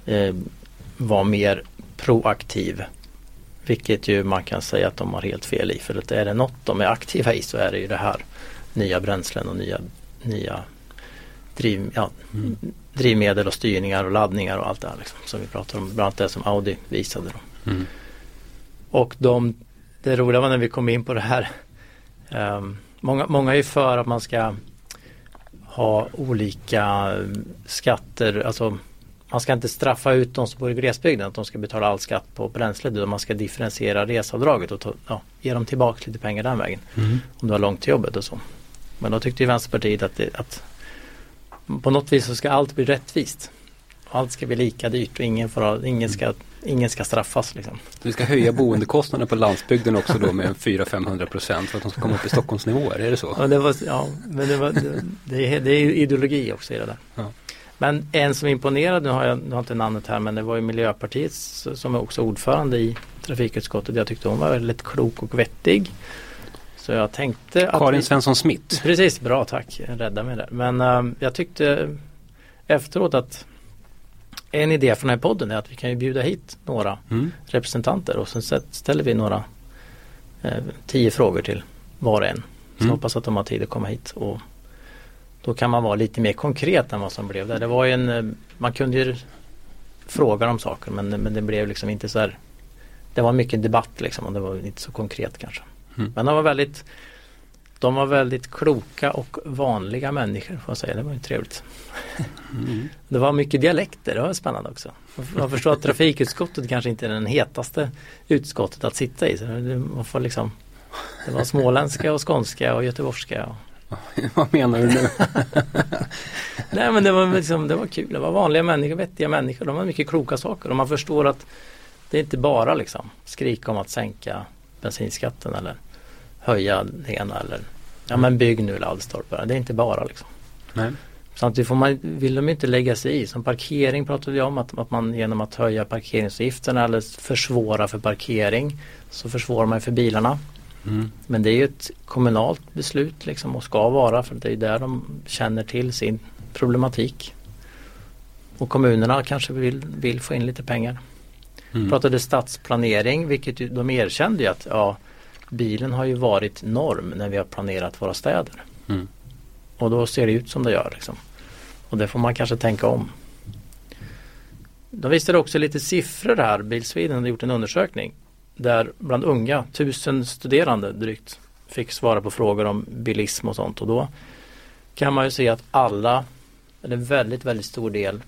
eh, var mer proaktiv. Vilket ju man kan säga att de har helt fel i. För att är det något de är aktiva i så är det ju det här. Nya bränslen och nya, nya driv, ja, drivmedel och styrningar och laddningar och allt det här. Liksom, som vi pratar om. Bland annat det som Audi visade. Då. Mm. Och de, det roliga var när vi kom in på det här. ehm, många, många är ju för att man ska ha olika eh, skatter. Alltså man ska inte straffa ut de som bor i glesbygden att de ska betala all skatt på bränslet utan man ska differentiera reseavdraget och ta, ja, ge dem tillbaka lite pengar den vägen. Mm. Om du har långt till jobbet och så. Men då tyckte ju Vänsterpartiet att, det, att på något vis så ska allt bli rättvist. Allt ska bli lika dyrt och ingen, får ha, ingen, ska, ingen ska straffas. Liksom. Vi ska höja boendekostnaderna på landsbygden också då med 400-500 procent för att de ska komma upp i Stockholmsnivåer, är det så? Ja, det var, ja men det, var, det, det, är, ideologi också i det där. Ja. Men en som imponerade, nu har jag, nu har jag inte namnet här, men det var ju Miljöpartiet som är också ordförande i trafikutskottet. Jag tyckte hon var väldigt klok och vettig. Så jag tänkte att Karin Svensson Smith. Precis, bra tack. Rädda mig där. Men äh, jag tyckte efteråt att en idé från den här podden är att vi kan ju bjuda hit några Mm. representanter och sen ställer vi några eh, tio frågor till var och en. Så Mm. hoppas att de har tid att komma hit och då kan man vara lite mer konkret än vad som blev där. Det var ju en, eh, man kunde ju fråga om saker men, men det blev liksom inte så här Det var mycket debatt liksom och det var inte så konkret kanske. Mm. Men de var väldigt De var väldigt kloka och vanliga människor får jag säga. Det var ju trevligt. Mm. Det var mycket dialekter, det var spännande också. Jag förstår att trafikutskottet kanske inte är den hetaste utskottet att sitta i. Så man får liksom, det var småländska och skånska och göteborgska. Och, Vad menar du nu? nej men det var, liksom, det var kul, det var vanliga människor, vettiga människor. De har mycket kloka saker och man förstår att det är inte bara liksom skrika om att sänka bensinskatten eller höja det ena eller ja men bygg nu laddstolpar. Det är inte bara liksom. Nej. Samtidigt får man, vill de inte lägga sig i. Som parkering pratade vi om att, att man genom att höja parkeringsavgifterna eller försvåra för parkering så försvårar man för bilarna. Mm. Men det är ju ett kommunalt beslut liksom och ska vara för det är där de känner till sin problematik. Och kommunerna kanske vill, vill få in lite pengar. Mm. Pratade stadsplanering vilket de erkände ju att ja, bilen har ju varit norm när vi har planerat våra städer. Mm. Och då ser det ut som det gör. Liksom. Och det får man kanske tänka om. De visade också lite siffror här. Bil Sweden hade gjort en undersökning där bland unga, tusen studerande drygt, fick svara på frågor om bilism och sånt. Och då kan man ju se att alla, eller en väldigt, väldigt stor del,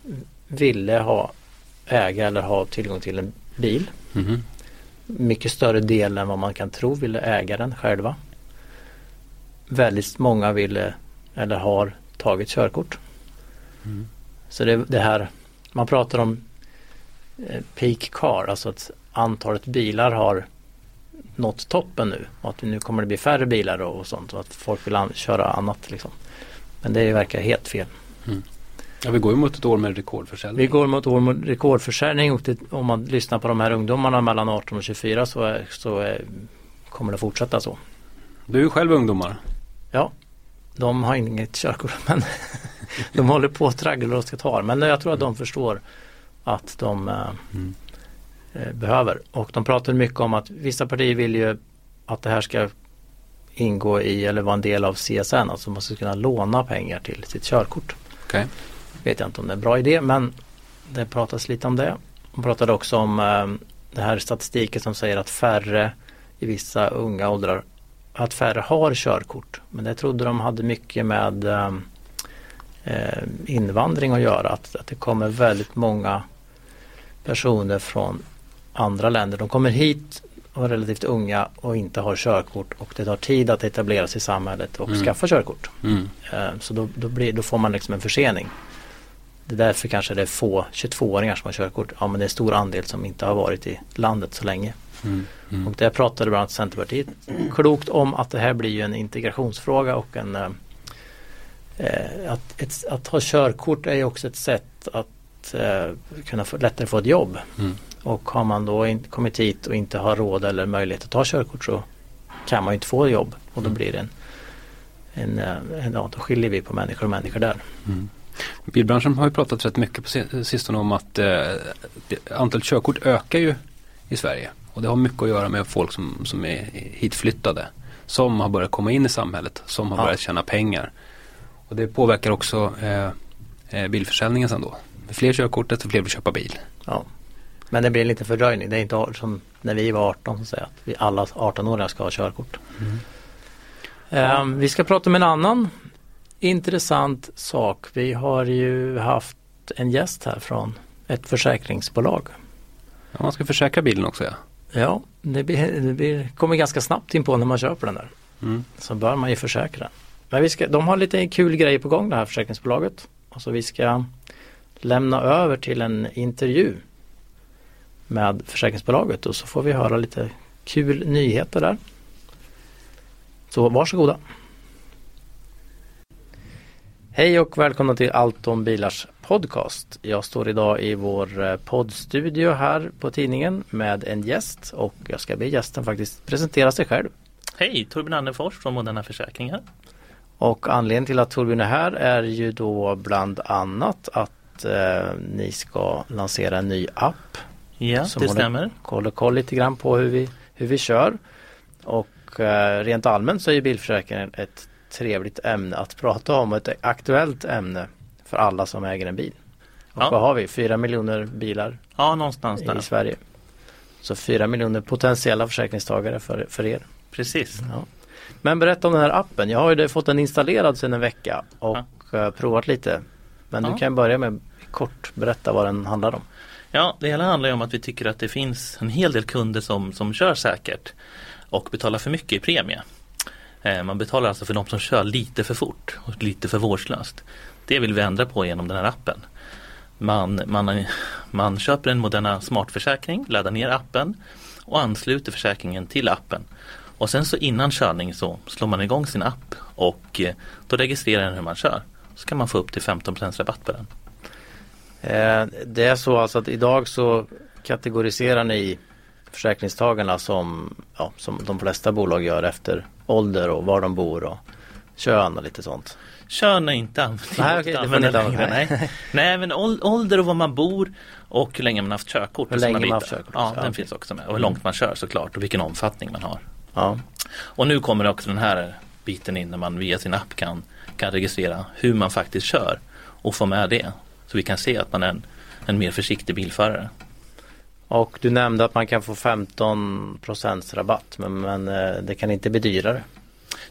ville ha äga eller ha tillgång till en bil. Mhm. Mycket större del än vad man kan tro ville äga den själva. Väldigt många ville eller har tagit körkort. Mm. Så det, det här, man pratar om eh, peak car, alltså att antalet bilar har nått toppen nu och att nu kommer det bli färre bilar och, sånt och att folk vill köra annat liksom. Men det verkar helt fel. Ja, vi går ju mot ett år med rekordförsäljning. Vi går mot år med rekordförsäljning och det, om man lyssnar på de här ungdomarna mellan 18 och 24 så, är, så är, kommer det fortsätta så. Du är ju själv ungdomar. Ja, de har inget körkort men de håller på att traggla och ska ta. Men jag tror att de förstår att de eh, Mm. eh, behöver. Och de pratar mycket om att vissa partier vill ju att det här ska ingå i eller vara en del av CSN. Alltså man ska kunna låna pengar till sitt körkort. Okej. Vet jag inte om det är en bra idé men det pratas lite om det. De pratade också om eh, det här statistiken som säger att färre i vissa unga åldrar att färre har körkort. Men det trodde de hade mycket med eh, invandring att göra. Att, att det kommer väldigt många personer från andra länder. De kommer hit och är relativt unga och inte har körkort och det tar tid att etablera sig i samhället och Mm. skaffa körkort. Mm. Eh, Så då, då, blir, då får man liksom en försening. Det är därför kanske det är få 22-åringar som har körkort. Ja men det är en stor andel som inte har varit i landet så länge. Mm. Mm. Och där pratade bland annat Centerpartiet klokt om att det här blir ju en integrationsfråga och en eh, eh, att, ett, att ha körkort är ju också ett sätt att eh, kunna få, lättare få ett jobb. Mm. Och har man då in, kommit hit och inte har råd eller möjlighet att ta körkort så kan man ju inte få jobb och då Mm. blir det en, en, eh, en ja, då skiljer vi på människor och människor där. Mm. Bilbranschen har ju pratat rätt mycket på si- sistone om att eh, antalet körkort ökar ju i Sverige. Och det har mycket att göra med folk som, som är hitflyttade. Som har börjat komma in i samhället, som har Ja. börjat tjäna pengar. Och det påverkar också eh, eh, bilförsäljningen sen då. Med fler körkort desto fler vill köpa bil. Ja. Men det blir en liten fördröjning. Det är inte som när vi var 18 som säger att vi alla 18-åringar ska ha körkort. Eh, vi ska prata om en annan intressant sak. Vi har ju haft en gäst här från ett försäkringsbolag. Ja, man ska försäkra bilen också ja. Ja, det, blir, det blir, kommer ganska snabbt in på när man köper den där. Mm. Så bör man ju försäkra. Men vi ska, de har lite kul grejer på gång det här försäkringsbolaget. Och så vi ska lämna över till en intervju med försäkringsbolaget och så får vi höra lite kul nyheter där. Så varsågoda. Hej och välkomna till Allt om bilars podcast. Jag står idag i vår eh, poddstudio här på tidningen med en gäst och jag ska be gästen faktiskt presentera sig själv. Hej, Torbjörn Annefors från Moderna Försäkringar. Och anledningen till att Torbjörn är här är ju då bland annat att eh, ni ska lansera en ny app. Ja, som det håller stämmer. Koll och koll lite grann på hur vi, hur vi kör. Och eh, rent allmänt så är ju bilförsäkringen ett trevligt ämne att prata om. Ett aktuellt ämne för alla som äger en bil. Och Ja. vad har vi? Fyra miljoner bilar Ja, någonstans där. i Sverige. Så fyra miljoner potentiella försäkringstagare för, för er. Precis. Ja. Men berätta om den här appen. Jag har ju fått den installerad sedan en vecka och eh, provat lite. Men Ja. du kan börja med kort berätta vad den handlar om. Ja, det hela handlar om att vi tycker att det finns en hel del kunder som, som kör säkert och betalar för mycket i premie. Eh, man betalar alltså för de som kör lite för fort och lite för vårdslöst. Det vill vi ändra på genom den här appen. Man, man, man köper en Moderna smartförsäkring, laddar ner appen och ansluter försäkringen till appen. Och sen så innan körning så slår man igång sin app och eh, då registrerar den hur man kör. Så kan man få upp till 15% rabatt på den. Eh, det är så alltså att idag så kategoriserar ni försäkringstagarna som, ja, som de flesta bolag gör efter ålder och var de bor och kön och lite sånt. Kön är inte använt. Nej, det inte. Nej. Nej men ål- ålder och var man bor och hur länge man haft körkort. Hur länge man haft körkort Ja, också, den finns också med. Och hur långt man kör såklart och vilken omfattning man har. Ja. Och nu kommer också den här biten in när man via sin app kan, kan registrera hur man faktiskt kör och få med det. Så vi kan se att man är en, en mer försiktig bilförare. Och du nämnde att man kan få 15 rabatt men, men eh, det kan inte bli dyrare.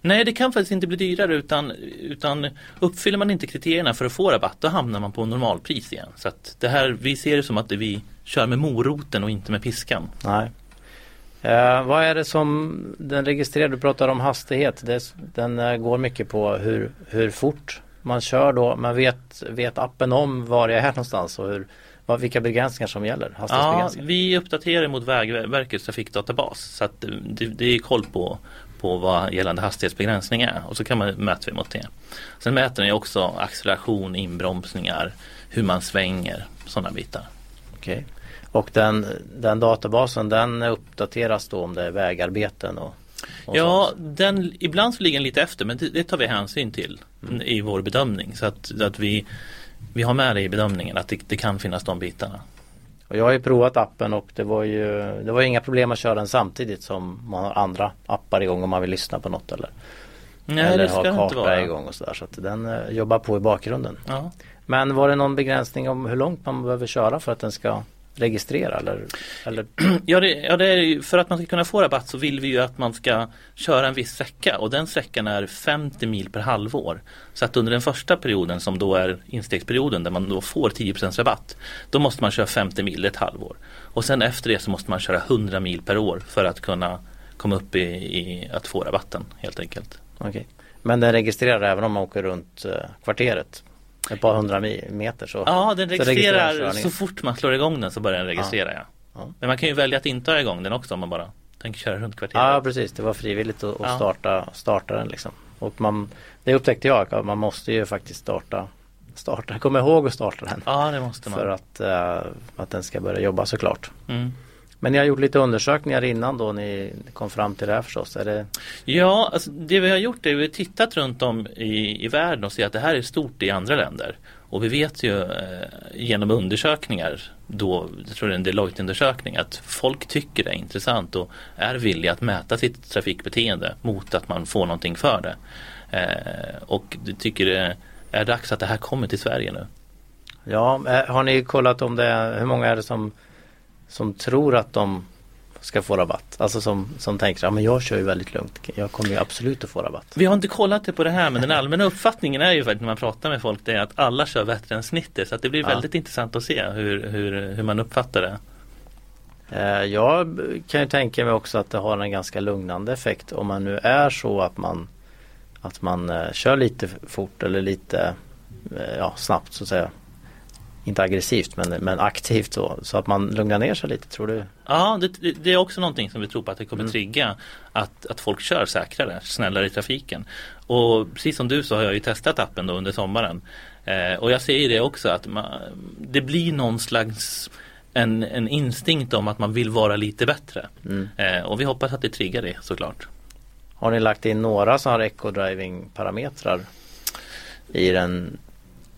Nej, det kan faktiskt inte bli dyrare utan, utan uppfyller man inte kriterierna för att få rabatt då hamnar man på normalpris igen. Så att det här, vi ser det som att vi kör med moroten och inte med piskan. Nej. Eh, vad är det som den registrerar? Du pratar om hastighet. Det, den eh, går mycket på hur, hur fort man kör då. Men vet, vet appen om var jag är någonstans och hur, vad, vilka begränsningar som gäller? Ja, Hastighetsbegränsningar? vi uppdaterar mot Vägverkets trafikdatabas så att det, det är koll på, på vad gällande hastighetsbegränsning är och så kan man mäta mot det. Sen mäter den också acceleration, inbromsningar, hur man svänger, sådana bitar. Okej. Och den, den databasen den uppdateras då om det är vägarbeten och, Ja, den, ibland så ligger den lite efter men det, det tar vi hänsyn till i vår bedömning så att, att vi, vi har med det i bedömningen att det, det kan finnas de bitarna. Och jag har ju provat appen och det var ju det var inga problem att köra den samtidigt som man har andra appar igång om man vill lyssna på något eller, Nej, eller ha karta igång och sådär. Så att den eh, jobbar på i bakgrunden. Ja. Men var det någon begränsning om hur långt man behöver köra för att den ska registrera eller, eller Ja, det, ja det är, för att man ska kunna få rabatt så vill vi ju att man ska köra en viss sträcka och den sträckan är 50 mil per halvår. Så att under den första perioden som då är instegsperioden där man då får 10 rabatt då måste man köra 50 mil ett halvår. Och sen efter det så måste man köra 100 mil per år för att kunna komma upp i, i att få rabatten helt enkelt. Okej. Men den registrerar även om man åker runt eh, kvarteret? Ett par hundra meter så? Ja, den så registrerar registrerar körningen. så fort man slår igång den så börjar den registrera. Ja. Ja. Men man kan ju välja att inte ha igång den också om man bara tänker köra runt kvarteret. Ja precis, det var frivilligt att, Ja. starta, starta den liksom. Och man, det upptäckte jag, att man måste ju faktiskt starta, starta kom ihåg att starta den. Ja, det måste man. För att, eh, att den ska börja jobba såklart. Mm. Men ni har gjort lite undersökningar innan då ni kom fram till det här förstås. Är det, Ja, alltså det vi har gjort är att vi har tittat runt om i, i världen och ser att det här är stort i andra länder. Och vi vet ju eh, genom undersökningar, då, jag tror det är en Deloitte-undersökning, att folk tycker det är intressant och är villiga att mäta sitt trafikbeteende mot att man får någonting för det. Eh, och du tycker det är dags att det här kommer till Sverige nu. ja, eh, har ni kollat om det, hur många är det som, som tror att de ska få rabatt. Alltså som, som tänker, ja men jag kör ju väldigt lugnt. Jag kommer ju absolut att få rabatt. Vi har inte kollat det på det här men den allmänna uppfattningen är ju när man pratar med folk det är att alla kör bättre än snittet. Så att det blir Ja. väldigt intressant att se hur, hur, hur man uppfattar det. Eh, Jag kan ju tänka mig också att det har en ganska lugnande effekt om man nu är så att man att man eh, kör lite fort eller lite eh, ja, snabbt så att säga. Inte aggressivt men, men aktivt så, så att man lugnar ner sig lite tror du? Ja, det, det- är också någonting som vi tror på att det kommer Mm. trigga att, att folk kör säkrare, snällare i trafiken. Och precis som du så har jag ju testat appen då under sommaren. Eh, och jag ser ju det också att man, det blir någon slags en, en instinkt om att man vill vara lite bättre. Mm. Eh, och vi hoppas att det triggar det såklart. Har ni lagt in några sådana här eco-driving parametrar i den?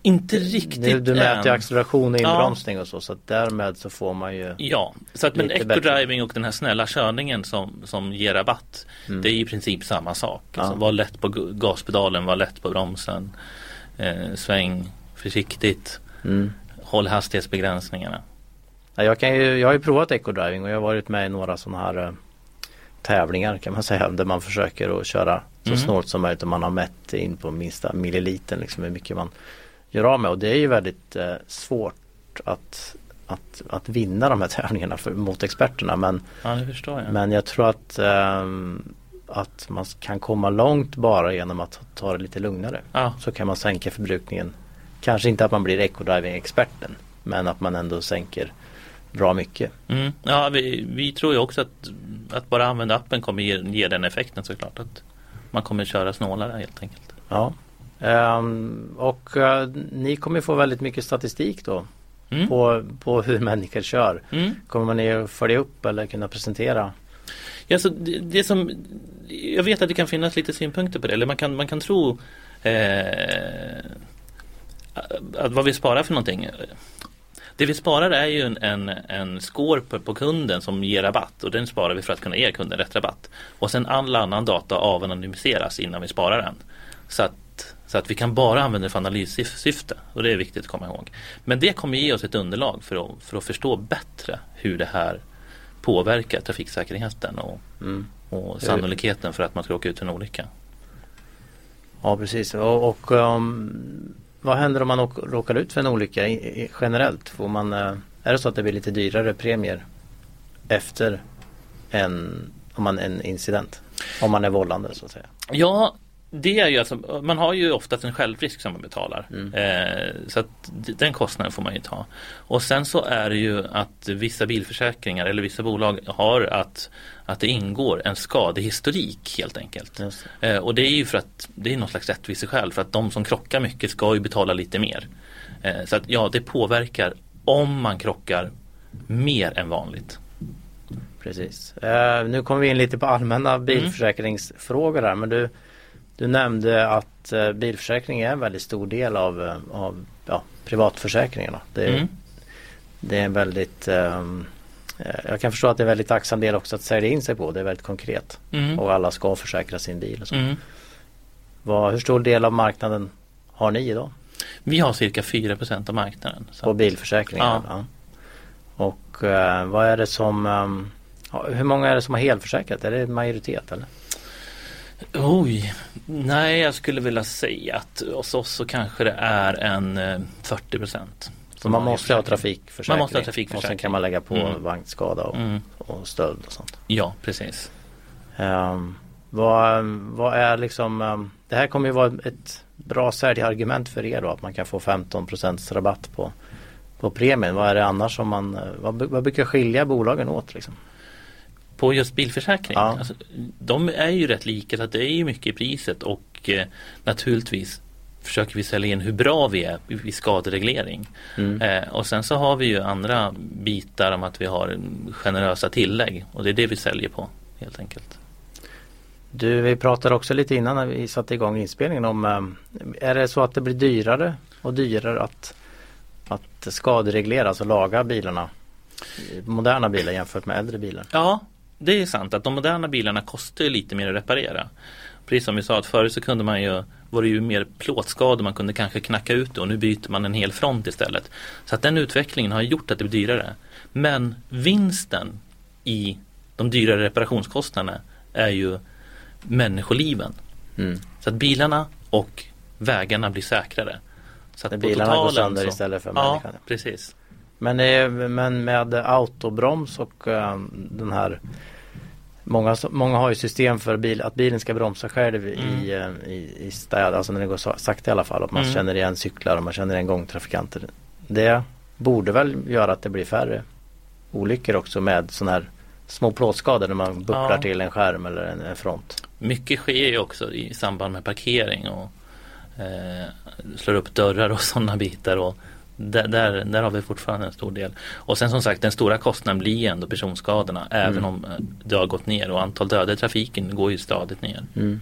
Inte riktigt Du, du mäter ju än. acceleration och Ja. inbromsning och så så att därmed så får man ju Ja, så att men eco-driving och den här snälla körningen som, som ger rabatt Mm. Det är i princip samma sak. Alltså, Ja. var lätt på gaspedalen, var lätt på bromsen eh, Sväng försiktigt mm. Håll hastighetsbegränsningarna Ja, jag, kan ju, jag har ju provat eco-driving och jag har varit med i några sådana här eh, tävlingar kan man säga där man försöker att köra så Mm. snålt som möjligt och man har mätt in på minsta millilitern liksom hur mycket man gör av med och det är ju väldigt eh, svårt att, att, att vinna de här tävlingarna för, mot experterna men, Ja, jag. men jag tror att ehm, att man kan komma långt bara genom att ta det lite lugnare. Ja. Så kan man sänka förbrukningen. Kanske inte att man blir eco-driving-experten men att man ändå sänker bra mycket. Mm. Ja, vi, vi tror ju också att, att bara använda appen kommer ge, ge den effekten såklart. Att man kommer köra snålare helt enkelt. Ja. Ehm, och eh, ni kommer få väldigt mycket statistik då Mm. på, på hur människor kör. Mm. Kommer ni att följa upp eller kunna presentera? Ja, så det, det som, jag vet att det kan finnas lite synpunkter på det. Eller man kan, man kan tro eh, att vad vi sparar för någonting. Det vi sparar är ju en, en, en score på, på kunden som ger rabatt och den sparar vi för att kunna ge kunden rätt rabatt. Och sen all annan data avanonymiseras innan vi sparar den. Så att, så att vi kan bara använda det för analyssyfte och det är viktigt att komma ihåg. Men det kommer ge oss ett underlag för att, för att förstå bättre hur det här påverkar trafiksäkerheten och, Mm. och sannolikheten för att man ska åka ut för en olycka. Ja precis och, och um, vad händer om man åk, råkar ut för en olycka i, i, generellt? Får man, eh, är det så att det blir lite dyrare premier efter en, om man, en incident? Om man är vållande så att säga. Ja, det är ju alltså, man har ju oftast en självrisk som man betalar. Mm. Eh, så att den kostnaden får man ju ta. Och sen så är det ju att vissa bilförsäkringar eller vissa bolag har att, att det ingår en skadehistorik helt enkelt. Eh, och det är ju för att det är någon slags rättviseskäl för att de som krockar mycket ska ju betala lite mer. Eh, så att ja, det påverkar om man krockar mer än vanligt. Precis. Eh, nu kommer vi in lite på allmänna bilförsäkringsfrågor här men du, du nämnde att eh, bilförsäkring är en väldigt stor del av, eh, av ja, privatförsäkringarna. Det, är- Mm. det är en väldigt eh, jag kan förstå att det är en väldigt tacksam del också att sälja in sig på. Det är väldigt konkret. Mm. Och alla ska försäkra sin bil. Och så. Mm. Vad, hur stor del av marknaden har ni idag? Vi har cirka 4% av marknaden. Så På bilförsäkringar? Ja. Och eh, vad är det som ja, Hur många är det som har helförsäkrat? Är det majoritet eller? Oj, nej jag skulle vilja säga att hos oss så kanske det är en eh, 40 procent. Så man måste ha trafikförsäkring. Man måste ha trafikförsäkring. Och sen kan man lägga på Mm. vagnskada och, Mm. och stöld och sånt. Ja, precis. Ehm, vad, vad är liksom ehm, Det här kommer ju vara ett bra säljargument för er då att man kan få 15 rabatt på, på premien. Vad är det annars som man eh, vad, vad brukar skilja bolagen åt liksom? På just bilförsäkring, Ja. alltså, de är ju rätt lika så att det är ju mycket i priset och eh, naturligtvis försöker vi sälja in hur bra vi är vid skadereglering. Mm. Eh, och sen så har vi ju andra bitar om att vi har en generösa tillägg och det är det vi säljer på helt enkelt. Du, vi pratade också lite innan när vi satte igång inspelningen om ehm, Är det så att det blir dyrare och dyrare att, att skadereglera, alltså laga bilarna? Moderna bilar jämfört med äldre bilar? Ja, det är sant att de moderna bilarna kostar lite mer att reparera. Precis som vi sa att förut så kunde man ju var det ju mer plåtskador man kunde kanske knacka ut det och nu byter man en hel front istället. Så att den utvecklingen har gjort att det blir dyrare. Men vinsten i de dyrare reparationskostnaderna är ju människoliven. Mm. Så att bilarna och vägarna blir säkrare. Så att på bilarna går sönder så- istället för Ja, människan. precis. Men, eh, men med autobroms och eh, den här Många, många har ju system för bil, att bilen ska bromsa själv i, eh, i, i städer, alltså när det går sakta i alla fall. Att man Mm. känner igen cyklar och man känner igen gångtrafikanter. Det borde väl göra att det blir färre olyckor också med sådana här små plåtskador när man bucklar Ja. till en skärm eller en, en front. Mycket sker ju också i samband med parkering och eh, slår upp dörrar och sådana bitar. Och där, där, där har vi fortfarande en stor del. Och sen som sagt den stora kostnaden blir ju ändå personskadorna även om eh, det har gått ner och antal döda i trafiken går ju stadigt ner. Mm.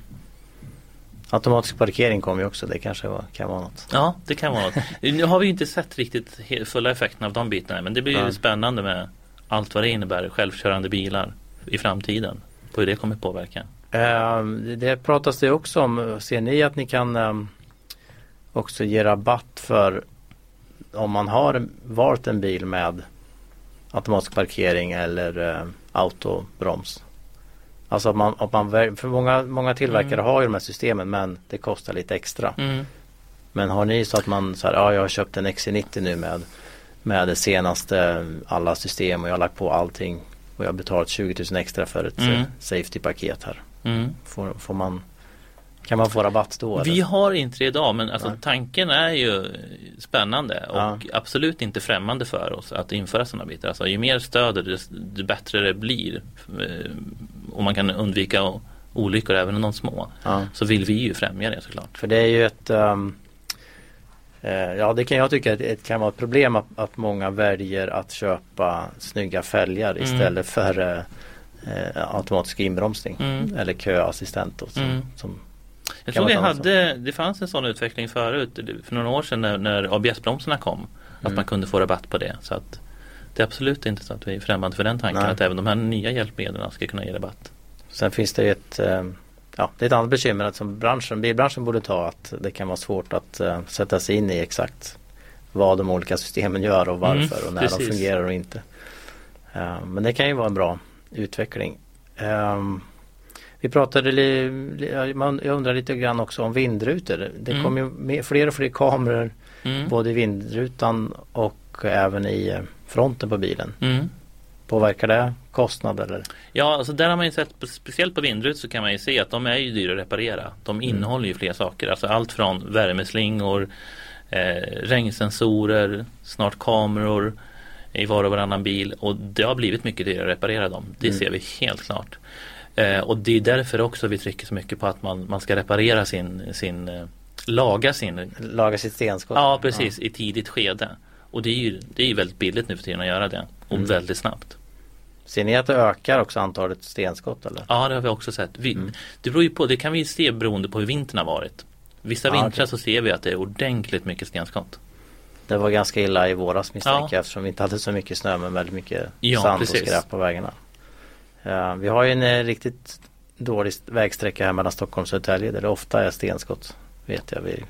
Automatisk parkering kommer ju också, det kanske var, kan vara något. Ja, det kan vara något. Nu har vi ju inte sett riktigt fulla effekterna av de bitarna men det blir ju Nej. spännande med allt vad det innebär, självkörande bilar i framtiden. På hur det kommer påverka. Eh, det- pratas det också om. Ser ni att ni kan eh, också ge rabatt för om man har valt en bil med automatisk parkering eller eh, autobroms? Alltså att man, att man för många, många tillverkare Mm. har ju de här systemen men det kostar lite extra. Mm. Men har ni så att man så här, ja jag har köpt en XC90 nu med med det senaste alla system och jag har lagt på allting och jag har betalat 20 000 extra för ett Mm. eh, safety-paket här. Mm. Får, får man, kan man få rabatt då? Vi eller? har inte det idag men alltså Nej. tanken är ju spännande och Ja. absolut inte främmande för oss att införa sådana bitar. Alltså, ju mer stöd desto desto bättre det blir eh, och man kan undvika olyckor även om de små. Ja. Så vill vi ju främja det såklart. För det är ju ett eh, Ja det kan jag tycka att det kan vara ett problem att, att många väljer att köpa snygga fälgar Mm. istället för eh, eh, automatisk inbromsning Mm. eller köassistent då, som, Mm. som Jag tror vi hade, det fanns en sån utveckling förut för några år sedan när, när ABS-bromsarna kom. Att Mm. man kunde få rabatt på det. Så att det är absolut inte så att vi är främmande för den tanken Nej. att även de här nya hjälpmedlen ska kunna ge rabatt. Sen finns det ett eh, Ja, det är ett annat bekymmer att som branschen, bilbranschen borde ta att det kan vara svårt att eh, sätta sig in i exakt vad de olika systemen gör och varför Mm, och när de precis. fungerar och inte. Eh, men det kan ju vara en bra utveckling. Ehm, vi pratade, jag undrar lite grann också om vindrutor. Det Mm. kommer ju fler och fler kameror Mm. både i vindrutan och även i eh, fronten på bilen. Mm. Påverkar det kostnad eller? Ja, alltså där har man ju sett, speciellt på vindrut så kan man ju se att de är ju dyra att reparera. De Mm. innehåller ju fler saker, alltså allt från värmeslingor, eh, regnsensorer, snart kameror i var och varannan bil och det har blivit mycket dyrare att reparera dem. Det Mm. ser vi helt klart. Eh, och det är därför också vi trycker så mycket på att man, man ska reparera sin, sin eh, laga sin Laga sitt stenskott? Ja precis, i tidigt skede. Och det är ju det är väldigt billigt nu för tiden att göra det. Och Mm. väldigt snabbt. Ser ni att det ökar också antalet stenskott eller? Ja det har vi också sett. Vi, Mm. Det beror ju på, det kan vi se beroende på hur vintern har varit. Vissa Ja, vintrar okej. så ser vi att det är ordentligt mycket stenskott. Det var ganska illa i våras misstänker Ja. jag eftersom vi inte hade så mycket snö men väldigt mycket Ja, sand precis. och skräp på vägarna. Vi har ju en eh, riktigt dålig vägsträcka här mellan Stockholm och Södertälje där det ofta är stenskott. Vet jag. Vi,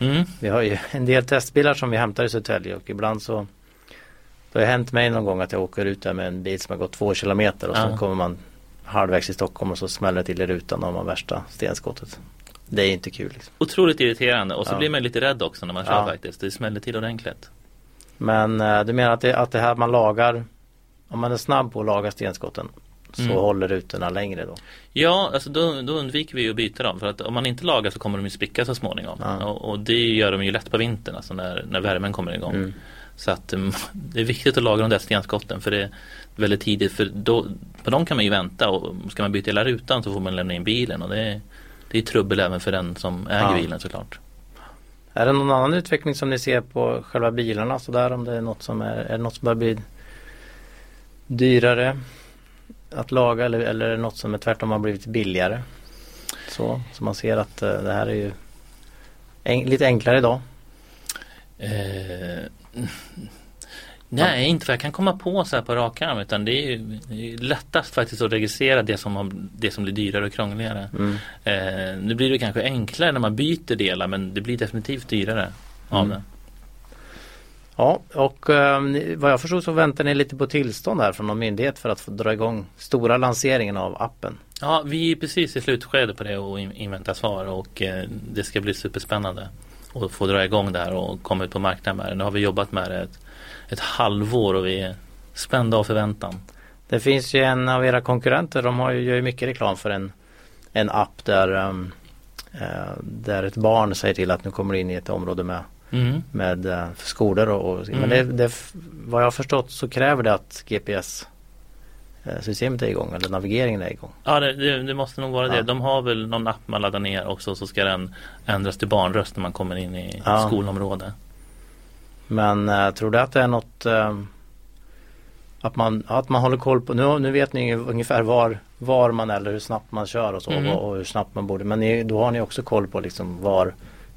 Mm. vi har ju en del testbilar som vi hämtar i Södertälje och ibland så Det har hänt mig någon gång att jag åker ut där med en bil som har gått två kilometer och Ja. så kommer man halvvägs i Stockholm och så smäller det till i rutan har man värsta stenskottet. Det är inte kul. Liksom. Otroligt irriterande och så Ja. blir man lite rädd också när man kör Ja. faktiskt. Det smäller till ordentligt. Men eh, du menar att det, att det här man lagar Om man är snabb på att laga stenskotten Så Mm. håller rutorna längre då? Ja, alltså då, då undviker vi att byta dem för att om man inte lagar så kommer de ju spricka så småningom. Ja. Och, och det gör de ju lätt på vintern, alltså när, när värmen kommer igång. Mm. Så att um, det är viktigt att laga de där stenskotten för det är väldigt tidigt för då, på dem kan man ju vänta och ska man byta hela rutan så får man lämna in bilen och det är, det är trubbel även för den som äger Ja. bilen såklart. Är det någon annan utveckling som ni ser på själva bilarna sådär om det är något som är, är något som börjar bli dyrare att laga eller, eller något som är tvärtom har blivit billigare? Så, så man ser att eh, det här är ju en, lite enklare idag. Eh, nej, inte vad jag kan komma på så här på rak arm utan det är ju det är ju lättast faktiskt att registrera det som, har, det som blir dyrare och krångligare. Mm. Eh, nu blir det kanske enklare när man byter delar men det blir definitivt dyrare av Mm. det. Ja, och eh, ni- vad jag förstod så väntar ni lite på tillstånd här från någon myndighet för att få dra igång stora lanseringen av appen. Ja, vi är precis i slutskedet på det och in- inväntar svar och eh, det ska bli superspännande att få dra igång det här och komma ut på marknaden med det. Nu har vi jobbat med det ett, ett halvår och vi är spända av förväntan. Det finns ju en av era konkurrenter, de har ju, gör ju mycket reklam för en, en app där, ehm, eh, där ett barn säger till att nu kommer du in i ett område med, Mm. med eh, skolor och, och Mm. men det, det, vad jag har förstått så kräver det att GPS eh, systemet är igång eller navigeringen är igång. Ja, det, det, det måste nog vara Ja. det. De har väl någon app man laddar ner också så ska den ändras till barnröst när man kommer in i Ja. skolområde. Men eh, tror du att det är något eh, att, man, att man håller koll på, nu, nu vet ni ungefär var, var man är eller hur snabbt man kör och så Mhm. och, och hur snabbt man borde, men ni, då har ni också koll på liksom var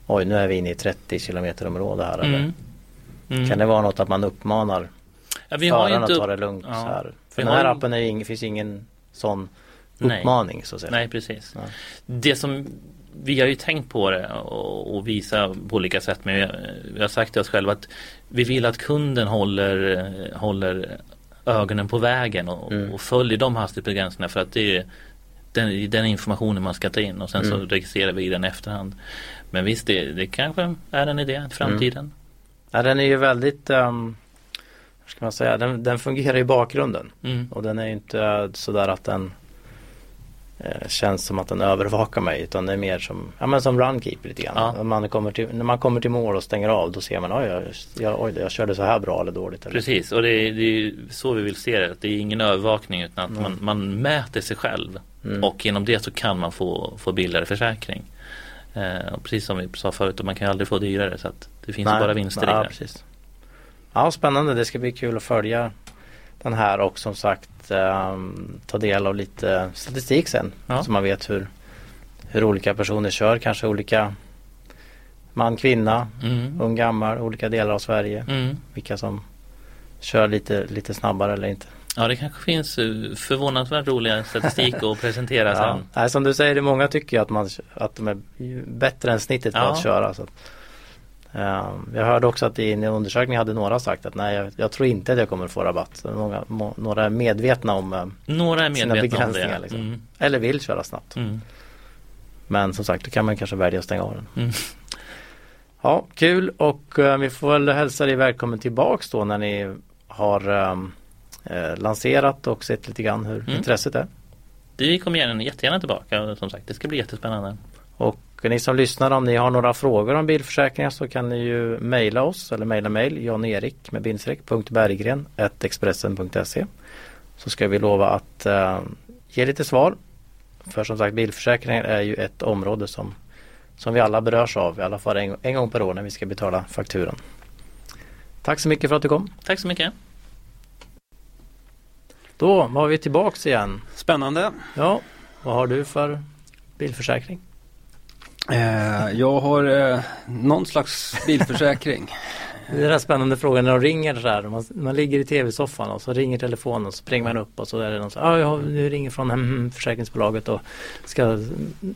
Oj nu är vi inne i 30 kilometer område här eller? Mm. Mm. Kan det vara något att man uppmanar ja, vi har föraren inte att ta det lugnt Ja. så här? För den har här ju- appen ing, finns ingen sån Nej. uppmaning så att säga. Nej, precis. Ja. Det som vi har ju tänkt på det och, och visa på olika sätt men vi, vi har sagt till oss själva att vi vill att kunden håller, håller ögonen på vägen och, Mm. och följer de hastighetsbegränsningarna för att det är den, den informationen man ska ta in och sen så Mm. registrerar vi den i efterhand. Men visst, det, det kanske är en idé i framtiden. Ja, den är ju väldigt um, hur ska man säga, den, den fungerar i bakgrunden. Mm. Och den är ju inte sådär att den eh, känns som att den övervakar mig utan det är mer som, ja men som runkeeper lite grann. Ja. När, man kommer till, när man kommer till mål och stänger av då ser man oj, jag, jag, oj jag körde så här bra eller dåligt. Eller? Precis, och det är, det är så vi vill se det. Det är ingen övervakning utan att Mm. man, man mäter sig själv. Mm. Och genom det så kan man få, få billigare försäkring. Eh, precis som vi sa förut, man kan ju aldrig få dyrare så att det finns ju bara vinster ja, i det. Precis. Ja, spännande. Det ska bli kul att följa den här och som sagt ehm, ta del av lite statistik sen. Ja. Så man vet hur, hur olika personer kör. Kanske olika man, kvinna, Mm. ung, gammal, olika delar av Sverige. Mm. Vilka som kör lite, lite snabbare eller inte. Ja, det kanske finns eh, förvånansvärt roliga statistik att presentera Ja. sen. Nej, som du säger, många tycker att, man, att de är bättre än snittet på Ja. att köra. Så att, ehm, jag hörde också att i en undersökning hade några sagt att nej, jag, jag tror inte att jag kommer få rabatt. Så många, må, några är medvetna om eh, Några är sina medvetna om begränsningar. Liksom. Mm. Eller vill köra snabbt. Mm. Men som sagt, då kan man kanske välja att stänga av den. Mm. Ja, kul och eh, vi får väl hälsa dig välkommen tillbaks då när ni har ehm, eh, lanserat och sett lite grann hur Mm. intresset är. Vi kommer gärna, jättegärna tillbaka som sagt. Det ska bli jättespännande. Och ni som lyssnar om ni har några frågor om bilförsäkringar så kan ni ju mejla oss eller mejla mejl Jan-Erik med bindstreck punkt Berggren expressen.se Så ska vi lova att eh, ge lite svar. För som sagt bilförsäkringar är ju ett område som, som vi alla berörs av i alla fall en, en gång per år när vi ska betala fakturan. Tack så mycket för att du kom. Tack så mycket. Då var vi tillbaks igen. Spännande. Ja, vad har du för bilförsäkring? Eh, jag har eh, någon slags bilförsäkring. Det är den här spännande frågan när de ringer så här. Man, man ligger i tv-soffan och så ringer telefonen och så springer man upp och så är det någon som ah, ja, nu ringer från mm, försäkringsbolaget och ska,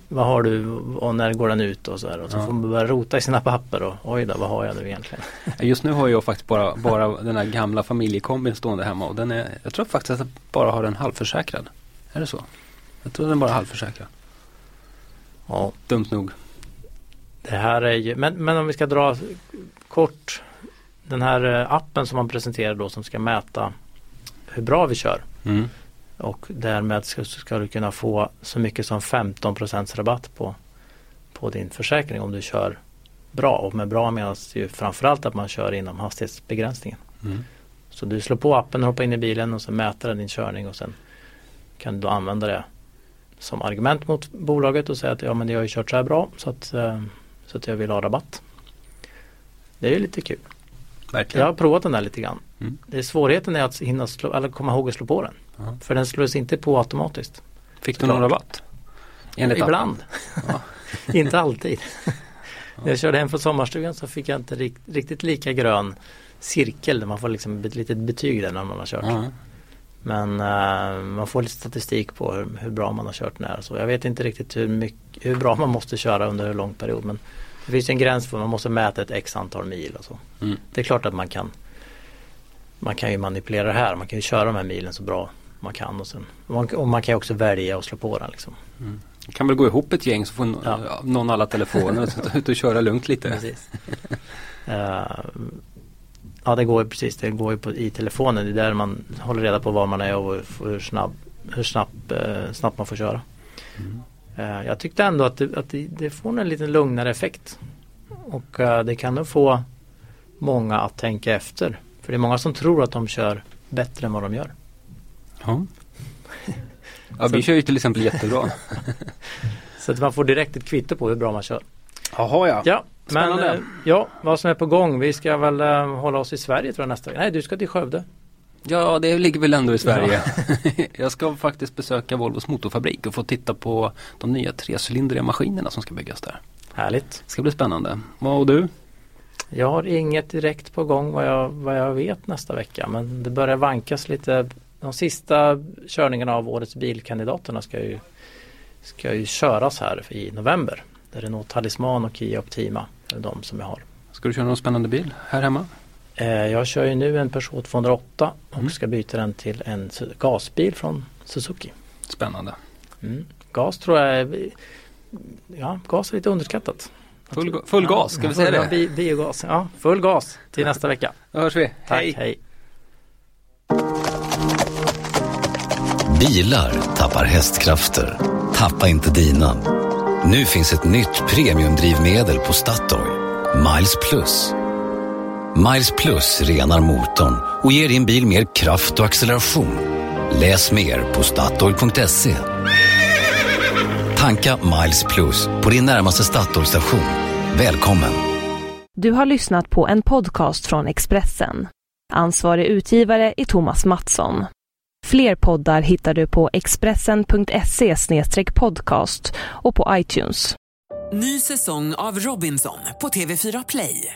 vad har du och när går den ut och så här. Och så Ja. får man börja rota i sina papper och oj då, vad har jag nu egentligen? Just nu har jag faktiskt bara, bara den här gamla familjekombin stående hemma och den är, jag tror faktiskt att jag bara har den halvförsäkrad. Är det så? Jag tror den bara är halvförsäkrad. Ja, Dumt nog. det här är ju, men, men om vi ska dra kort den här eh, appen som man presenterar då som ska mäta hur bra vi kör. Mm. Och därmed ska, ska du kunna få så mycket som 15 rabatt på, på din försäkring om du kör bra. Och med bra menas ju framförallt att man kör inom hastighetsbegränsningen. Mm. Så du slår på appen och hoppar in i bilen och så mäter den din körning och sen kan du då använda det som argument mot bolaget och säga att ja men jag har ju kört så här bra så att, eh, så att jag vill ha rabatt. Det är ju lite kul. Verkligen. Jag har provat den där lite grann. Mm. Det är svårigheten är att hinna slå, eller komma ihåg att slå på den. Ja. För den slås inte på automatiskt. Fick du någon rabatt? Enligt? Ibland. inte alltid. När jag körde hem från sommarstugan så fick jag inte rikt, riktigt lika grön cirkel. där Man får liksom ett litet betyg där när man har kört. Ja. Men eh, man får lite statistik på hur, hur bra man har kört när. Så jag vet inte riktigt hur, mycket, hur bra man måste köra under hur lång period. Men Det finns en gräns för man måste mäta ett x antal mil och så. Mm. Det är klart att man kan man kan ju manipulera det här. Man kan ju köra de här milen så bra man kan och, sen, och man kan också välja att slå på den liksom. Kan väl gå ihop ett gäng så får n- Ja. någon alla telefoner och så ut och köra lugnt lite. Precis. Eh, ja det går ju precis, det går ju på, i telefonen. Det är där man håller reda på var man är och hur, snabb, hur snabb, eh, snabbt man får köra. Eh, jag tyckte ändå att, det, att det, får en lite lugnare effekt. Och eh, det kan nog få många att tänka efter. För det är många som tror att de kör bättre än vad de gör. Ja. Ja, vi kör ju till exempel jättebra. Så att man får direkt ett kvitto på hur bra man kör. Jaha ja. Ja, men Spännande. eh, ja, vad som är på gång. Vi ska väl eh, hålla oss i Sverige tror jag nästa vecka. Nej, du ska till Skövde. Ja, det ligger väl ändå i Sverige. jag ska faktiskt besöka Volvos motorfabrik och få titta på de nya trecylindriga maskinerna som ska byggas där. Härligt. Det ska bli spännande. Vad och du? Jag har inget direkt på gång vad jag, vad jag vet nästa vecka. Men det börjar vankas lite. De sista körningarna av årets bilkandidaterna ska ju, ska ju köras här i november. Det är Renault Talisman och Kia Optima. Är de som jag har. Ska du köra någon spännande bil här hemma? Eh, jag kör ju nu en Peugeot 208 och Mm. ska byta den till en gasbil från Suzuki. Spännande. Mm. Gas tror jag är, ja, gas är lite underskattat. Full, full gas, ska vi säga full- det? Bi, biogas, ja full gas till nästa vecka. Då hörs vi. Tack, hej. Bilar tappar hästkrafter. Tappa inte dina. Nu finns ett nytt premiumdrivmedel på Statoil. Miles Plus. Miles Plus renar motorn och ger din bil mer kraft och acceleration. Läs mer på Statoil.se. Tanka Miles Plus på din närmaste Statoil-station. Välkommen! Du har lyssnat på en podcast från Expressen. Ansvarig utgivare är Thomas Mattsson. Fler poddar hittar du på expressen.se podcast och på iTunes. Ny säsong av Robinson på TV4 Play.